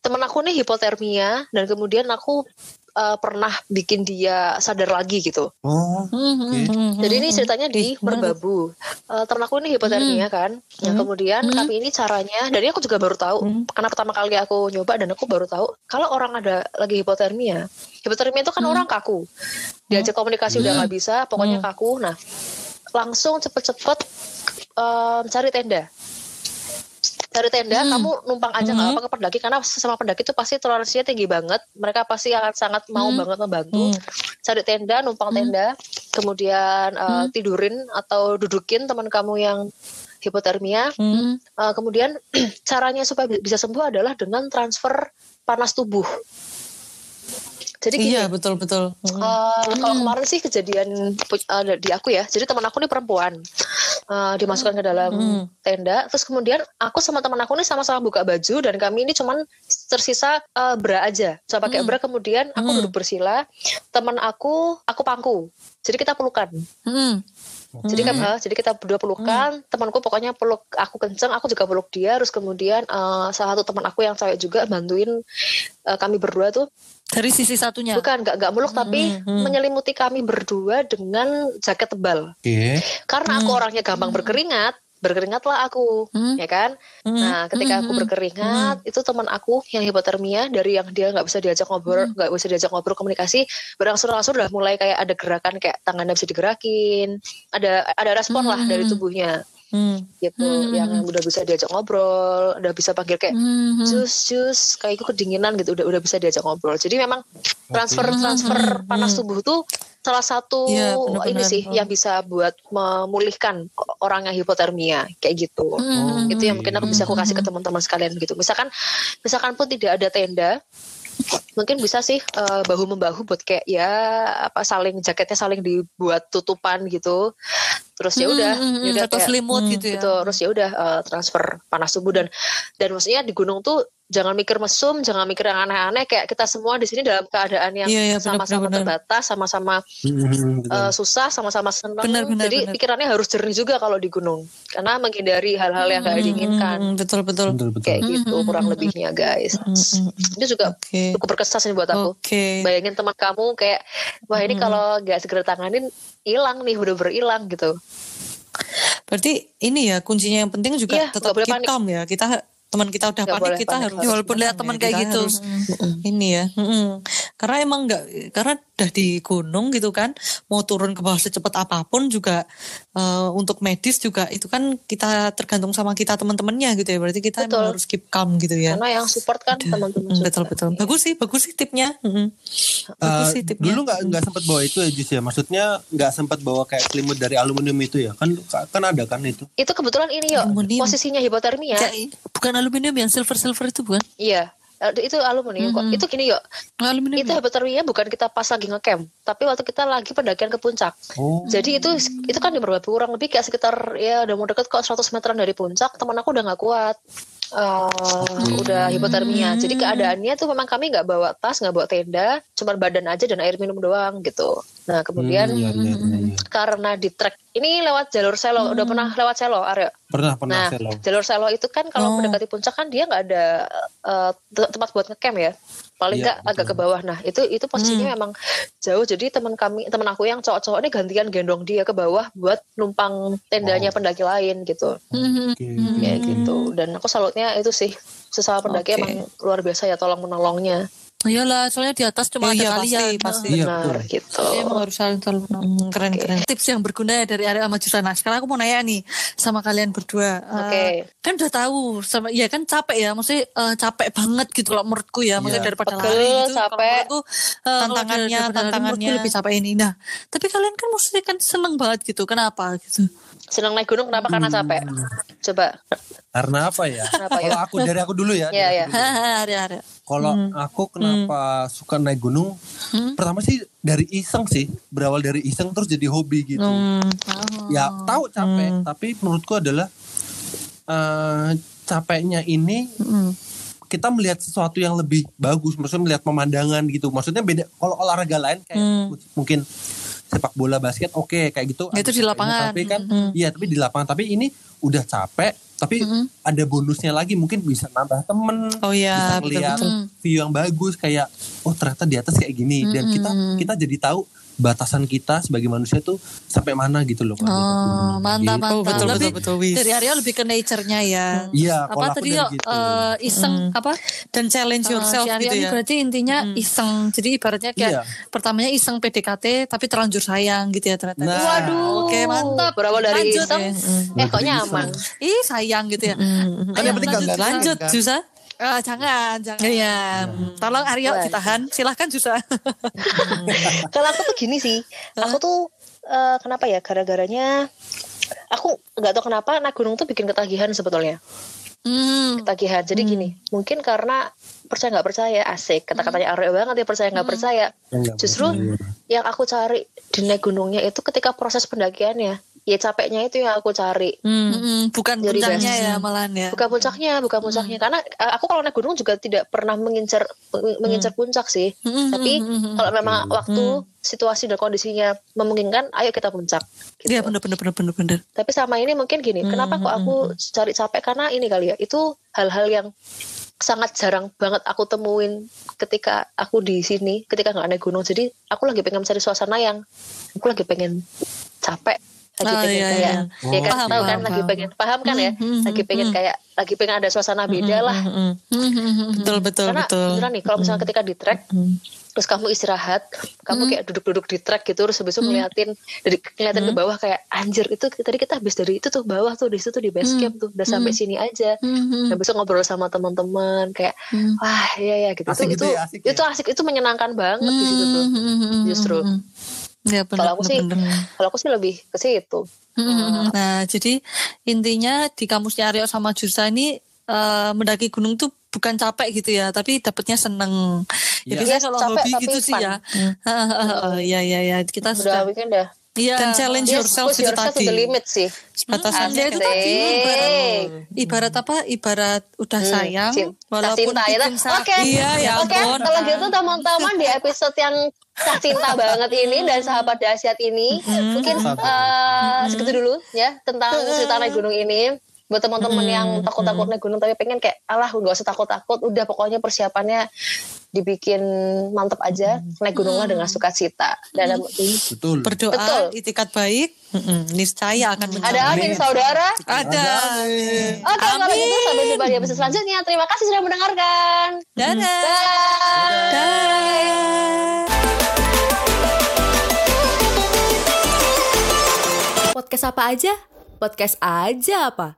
[SPEAKER 2] temen aku nih hipotermia dan kemudian aku eh, pernah bikin dia sadar lagi gitu.
[SPEAKER 4] oh oke.
[SPEAKER 2] Jadi ini ceritanya di Merbabu. Eh, ternakku ini hipotermia kan. Nah, kemudian kami ini caranya dan ini aku juga baru tahu karena pertama kali aku nyoba dan aku baru tahu kalau orang ada lagi hipotermia. Hipotermia itu kan orang kaku. Diajak komunikasi udah nggak bisa, pokoknya kaku. Nah, langsung cepet-cepet em, cari tenda. Cari tenda, kamu numpang aja nggak apa-apa ke pendaki karena sama pendaki itu pasti toleransinya tinggi banget. Mereka pasti akan sangat mau banget membantu. Cari tenda, numpang tenda, kemudian eh, tidurin atau dudukin teman kamu yang hipotermia. Eh, kemudian caranya supaya bi- bisa sembuh adalah dengan transfer panas tubuh. Jadi gini,
[SPEAKER 5] Iya betul betul.
[SPEAKER 2] Eh, kalau kemarin sih kejadian eh, di aku ya. Jadi teman aku ini perempuan. Eh, dimasukkan ke dalam tenda. Terus kemudian aku sama teman aku ini sama-sama buka baju dan kami ini cuman tersisa eh, bra aja. Saya pakai bra kemudian aku duduk bersila. Teman aku aku pangku. Jadi kita pelukan.
[SPEAKER 3] Hmm.
[SPEAKER 2] Jadi kan, eh, jadi kita berdua pelukan. Temanku pokoknya peluk aku kenceng, aku juga peluk dia. Terus kemudian eh, salah satu teman aku yang cewek juga bantuin eh, kami berdua tuh
[SPEAKER 3] Dari sisi satunya.
[SPEAKER 2] Bukan, nggak nggak muluk tapi menyelimuti kami berdua dengan jaket tebal.
[SPEAKER 4] Oke.
[SPEAKER 2] Karena aku orangnya gampang berkeringat, berkeringatlah aku, ya kan? Nah, ketika aku berkeringat, itu teman aku yang hipotermia dari yang dia nggak bisa diajak ngobrol, nggak bisa diajak ngobrol komunikasi, berangsur-angsur udah mulai kayak ada gerakan kayak tangannya bisa digerakin, ada ada respon lah dari tubuhnya.
[SPEAKER 5] Hmm.
[SPEAKER 2] gitu yang udah bisa diajak ngobrol udah bisa panggil kayak
[SPEAKER 3] Hmm.
[SPEAKER 2] jus jus kayak itu kedinginan gitu udah udah bisa diajak ngobrol. Jadi memang transfer transfer panas tubuh tuh salah satu
[SPEAKER 5] Iya, benar-benar.
[SPEAKER 2] ini sih yang bisa buat memulihkan orang yang hipotermia kayak gitu. Itu yang mungkin aku bisa aku kasih ke teman-teman sekalian gitu. Misalkan misalkan pun tidak ada tenda mungkin bisa sih eh, bahu membahu buat kayak ya apa saling jaketnya saling dibuat tutupan gitu. Terus ya udah
[SPEAKER 3] Hmm, hmm,
[SPEAKER 2] ya
[SPEAKER 3] hmm,
[SPEAKER 2] udah
[SPEAKER 3] atau selimut
[SPEAKER 5] hmm,
[SPEAKER 3] gitu ya.
[SPEAKER 2] gitu terus ya udah eh, transfer panas tubuh dan dan maksudnya di gunung tuh jangan mikir mesum jangan mikir yang aneh-aneh kayak kita semua di sini dalam keadaan yang
[SPEAKER 5] Iya, iya,
[SPEAKER 2] sama-sama
[SPEAKER 5] benar, benar.
[SPEAKER 2] terbatas sama-sama eh, susah sama-sama senang
[SPEAKER 3] benar,
[SPEAKER 2] jadi
[SPEAKER 3] benar.
[SPEAKER 2] pikirannya harus jernih juga kalau di gunung karena menghindari hal-hal yang gak diinginkan
[SPEAKER 5] Hmm, betul betul.
[SPEAKER 4] betul betul
[SPEAKER 2] kayak gitu
[SPEAKER 3] Hmm,
[SPEAKER 2] kurang lebihnya guys itu juga
[SPEAKER 5] Oke.
[SPEAKER 2] cukup berkesan sih buat aku
[SPEAKER 5] Oke.
[SPEAKER 2] bayangin teman kamu kayak wah ini kalau nggak segera tanganin hilang nih udah berhilang gitu
[SPEAKER 5] Berarti ini ya kuncinya yang penting juga
[SPEAKER 2] Iya,
[SPEAKER 5] tetap keep
[SPEAKER 2] panik.
[SPEAKER 5] calm ya. Kita teman kita udah
[SPEAKER 2] Nggak
[SPEAKER 5] panik kita
[SPEAKER 2] panik,
[SPEAKER 5] harus
[SPEAKER 2] harus
[SPEAKER 3] Ya, walaupun lihat teman
[SPEAKER 5] ya.
[SPEAKER 3] kayak gitu.
[SPEAKER 5] harus ini ya. Mm-mm. Karena emang nggak karena udah di gunung gitu kan mau turun ke bawah secepat apa pun juga eh, untuk medis juga itu kan kita tergantung sama kita teman-temannya gitu ya. Berarti kita
[SPEAKER 2] Betul.
[SPEAKER 5] emang harus keep calm gitu ya.
[SPEAKER 2] karena yang support kan teman-teman
[SPEAKER 5] Mm,
[SPEAKER 2] juga.
[SPEAKER 5] betul betul. Bagus sih, bagus sih tipnya. Mm-mm. Bagus
[SPEAKER 4] Eh,
[SPEAKER 5] sih tipnya.
[SPEAKER 4] dulu nggak nggak sempat bawa itu ya Jus ya maksudnya nggak sempat bawa kayak selimut dari aluminium itu ya kan kan ada kan itu
[SPEAKER 2] itu kebetulan ini yuk
[SPEAKER 5] Aluminium.
[SPEAKER 2] posisinya hipotermia
[SPEAKER 3] Kayak- bukan aluminium yang silver silver itu bukan?
[SPEAKER 2] iya. Eh, itu aluminium kok. Itu gini yuk.
[SPEAKER 3] Aluminium.
[SPEAKER 2] itu hipotermia bukan kita pas lagi ngecamp tapi waktu kita lagi pendakian ke puncak.
[SPEAKER 4] Oh.
[SPEAKER 2] Jadi itu itu kan di Merbabu kurang lebih kayak sekitar ya udah mau deket kok 100 meteran dari puncak. Teman aku udah nggak kuat Eh, udah hipotermia jadi keadaannya tuh memang kami nggak bawa tas nggak bawa tenda cuma badan aja dan air minum doang gitu nah kemudian
[SPEAKER 4] Hmm, iya, iya, iya, iya.
[SPEAKER 2] karena di trek ini lewat jalur selo udah pernah lewat selo Aryo
[SPEAKER 4] pernah pernah
[SPEAKER 2] Nah,
[SPEAKER 4] selo
[SPEAKER 2] jalur selo itu kan kalau
[SPEAKER 5] Oh.
[SPEAKER 2] mendekati puncak kan dia nggak ada te- tempat buat ngecamp ya. Paling
[SPEAKER 4] Iya,
[SPEAKER 2] nggak agak ke bawah. Nah, itu itu posisinya memang jauh. Jadi teman kami, teman aku yang cowok-cowok ini gantian gendong dia ke bawah buat numpang tendanya pendaki lain gitu.
[SPEAKER 4] Oke.
[SPEAKER 2] Kayak gitu. Dan aku salutnya itu sih sesama pendaki
[SPEAKER 5] Oke.
[SPEAKER 2] emang luar biasa ya tolong menolongnya.
[SPEAKER 3] Iyalah, soalnya di atas cuma
[SPEAKER 5] Oh
[SPEAKER 3] ada
[SPEAKER 5] iya, pasti,
[SPEAKER 3] kalian.
[SPEAKER 5] pasti.
[SPEAKER 4] Iya,
[SPEAKER 2] Benar
[SPEAKER 4] betul.
[SPEAKER 2] gitu.
[SPEAKER 5] Iya, emang harus saling tolong. Mm, keren keren.
[SPEAKER 3] Tips yang berguna ya dari Arya sama Jusana. Sekarang aku mau nanya nih sama kalian berdua. Eh,
[SPEAKER 2] Oke.
[SPEAKER 3] kan udah tahu sama ya kan capek ya, maksudnya eh, capek banget gitu kalau menurutku ya, maksudnya
[SPEAKER 4] Iya.
[SPEAKER 3] daripada
[SPEAKER 2] Pegel,
[SPEAKER 3] lari gitu. Kalau
[SPEAKER 2] capek.
[SPEAKER 3] menurutku, eh, kalau
[SPEAKER 5] Tantangannya,
[SPEAKER 3] daripada lari,
[SPEAKER 5] tantangannya.
[SPEAKER 3] lebih capek ini. Nah, tapi kalian kan maksudnya kan seneng banget gitu. Kenapa gitu?
[SPEAKER 2] Senang naik gunung kenapa? Karena capek. Coba.
[SPEAKER 4] karena apa ya
[SPEAKER 2] Kenapa ya?
[SPEAKER 4] kalau aku dari aku dulu ya
[SPEAKER 2] Iya, iya.
[SPEAKER 4] aku Kalau aku kenapa suka naik gunung? Pertama sih dari iseng sih, berawal dari iseng terus jadi hobi gitu.
[SPEAKER 5] Hmm,
[SPEAKER 4] Ya tahu capek, tapi menurutku adalah eh, capeknya ini kita melihat sesuatu yang lebih bagus, maksudnya melihat pemandangan gitu. Maksudnya beda. Kalau olahraga lain kayak mungkin sepak bola basket, oke kayak gitu.
[SPEAKER 3] Itu di lapangan.
[SPEAKER 4] Tapi kan, iya tapi di lapangan. Tapi ini udah capek, tapi ada bonusnya lagi mungkin bisa nambah temen
[SPEAKER 5] Oh iya,
[SPEAKER 4] bisa ngeliat view yang bagus kayak oh ternyata di atas kayak gini. Dan kita kita jadi tahu batasan kita sebagai manusia tuh sampai mana gitu loh.
[SPEAKER 3] Oh, mantap,
[SPEAKER 4] Gitu.
[SPEAKER 3] mantap.
[SPEAKER 5] Oh, betul,
[SPEAKER 3] Lebih
[SPEAKER 5] betul, betul, Wis.
[SPEAKER 3] Dari Arya lebih ke nature-nya ya.
[SPEAKER 4] Iya,
[SPEAKER 3] apa
[SPEAKER 4] kalau aku
[SPEAKER 3] tadi yuk
[SPEAKER 4] gitu.
[SPEAKER 3] eh, iseng apa
[SPEAKER 5] Dan challenge
[SPEAKER 3] Eh,
[SPEAKER 5] yourself
[SPEAKER 3] si Arya
[SPEAKER 5] gitu
[SPEAKER 3] ini
[SPEAKER 5] ya.
[SPEAKER 3] berarti intinya iseng. Jadi ibaratnya kayak
[SPEAKER 4] Iya.
[SPEAKER 3] pertamanya iseng PDKT tapi terlanjur sayang gitu ya ternyata.
[SPEAKER 4] Nah.
[SPEAKER 2] Waduh.
[SPEAKER 3] Oke, mantap.
[SPEAKER 2] Berawal dari
[SPEAKER 3] Lanjut.
[SPEAKER 2] iseng. Eh kok nyaman.
[SPEAKER 3] Ih, sayang gitu ya.
[SPEAKER 4] Kan yang penting
[SPEAKER 3] lanjut,
[SPEAKER 5] Lanjut,
[SPEAKER 4] kan?
[SPEAKER 3] Eh, jangan, jangan.
[SPEAKER 5] Iya.
[SPEAKER 3] Tolong Arya
[SPEAKER 2] Boleh.
[SPEAKER 3] ditahan. Silahkan Jusa.
[SPEAKER 2] Kalau aku tuh gini sih, aku tuh eh, kenapa ya? Gara-garanya aku nggak tahu kenapa naik gunung tuh bikin ketagihan sebetulnya.
[SPEAKER 3] hmm.
[SPEAKER 2] Ketagihan. Jadi gini, mungkin karena percaya nggak percaya asik kata-katanya Aryo banget ya percaya nggak percaya.
[SPEAKER 4] Enggak,
[SPEAKER 2] Justru yang aku cari di naik gunungnya itu ketika proses pendakiannya, ya capeknya itu yang aku cari.
[SPEAKER 3] Mm-mm, bukan
[SPEAKER 2] Jadi
[SPEAKER 3] puncaknya
[SPEAKER 2] best.
[SPEAKER 3] ya malahan ya.
[SPEAKER 2] Bukan puncaknya, bukan puncaknya. Karena eh, aku kalau naik gunung juga tidak pernah mengincar mengincar puncak sih.
[SPEAKER 3] Mm-mm,
[SPEAKER 2] Tapi kalau memang waktu situasi dan kondisinya memungkinkan, ayo kita puncak. Gitu.
[SPEAKER 3] Iya bener bener bener bener bener.
[SPEAKER 2] Tapi sama ini mungkin gini, kenapa kok aku cari capek? Karena ini kali ya, itu hal-hal yang sangat jarang banget aku temuin ketika aku di sini, ketika nggak naik gunung. Jadi aku lagi pengen mencari suasana yang, aku lagi pengen capek, lagi
[SPEAKER 3] Ah,
[SPEAKER 2] pengen
[SPEAKER 3] iya,
[SPEAKER 2] kayak,
[SPEAKER 3] iya.
[SPEAKER 2] ya kan
[SPEAKER 3] Paham,
[SPEAKER 2] tahu kan,
[SPEAKER 3] paham,
[SPEAKER 2] lagi pengen, paham. kan ya, lagi pengen kayak, lagi pengen ada suasana beda lah.
[SPEAKER 5] Betul betul
[SPEAKER 2] Karena
[SPEAKER 5] betul.
[SPEAKER 2] beneran nih, kalau misalnya ketika di trek, terus kamu istirahat, kamu kayak duduk-duduk di trek gitu, terus habis itu ngeliatin, dari ngeliatin ke bawah kayak anjir itu tadi kita habis dari itu tuh bawah tuh di situ tuh di base camp tuh, udah sampai sini aja. Habis itu ngobrol sama teman-teman kayak wah iya ya gitu.
[SPEAKER 4] Asik
[SPEAKER 2] itu
[SPEAKER 4] gitu
[SPEAKER 2] itu,
[SPEAKER 4] ya, asik ya.
[SPEAKER 2] itu asik itu menyenangkan banget di situ tuh. Justru
[SPEAKER 3] Ya bener,
[SPEAKER 2] kalau aku sih kalau aku sih lebih ke situ.
[SPEAKER 3] Nah, jadi intinya di kamusnya Aryo sama Jusa ini eh, mendaki gunung tuh bukan capek gitu ya, tapi dapatnya seneng. Ya, biasanya
[SPEAKER 2] Yes,
[SPEAKER 3] kalau
[SPEAKER 2] capek
[SPEAKER 3] hobi gitu sih
[SPEAKER 2] fun.
[SPEAKER 3] ya. Iya iya iya kita
[SPEAKER 2] Udah
[SPEAKER 3] sudah
[SPEAKER 2] weekend dah.
[SPEAKER 3] Iya.
[SPEAKER 5] Dan challenge
[SPEAKER 2] Yes,
[SPEAKER 5] yourself itu
[SPEAKER 2] yourself to
[SPEAKER 5] tadi.
[SPEAKER 2] the limit sih.
[SPEAKER 5] Batasannya
[SPEAKER 3] Ya itu tadi ibarat,
[SPEAKER 2] Asik.
[SPEAKER 3] ibarat apa? Ibarat udah sayang
[SPEAKER 2] Cin-
[SPEAKER 3] walaupun
[SPEAKER 2] cinta, ya,
[SPEAKER 3] bikin sakit.
[SPEAKER 5] Iya, ya
[SPEAKER 2] Oke, kalau gitu teman-teman di episode yang tak cinta banget ini dan sahabat dahsyat ini, mungkin eh, segitu dulu ya tentang cerita naik gunung ini. Buat teman-teman yang takut-takut naik gunung tapi pengen kayak alah nggak usah takut-takut, udah pokoknya persiapannya dibikin mantep aja naik gunungnya dengan sukacita dan
[SPEAKER 4] Betul.
[SPEAKER 5] Berdoa,
[SPEAKER 2] Betul.
[SPEAKER 5] itikat baik, mm-mm, niscaya akan
[SPEAKER 2] ada
[SPEAKER 5] mencapai.
[SPEAKER 2] amin saudara.
[SPEAKER 5] Ada.
[SPEAKER 2] Oke, kalau gitu sampai jumpa di episode selanjutnya. Terima kasih sudah mendengarkan.
[SPEAKER 5] Dadah.
[SPEAKER 2] Bye.
[SPEAKER 1] Podcast apa aja? Podcast aja apa?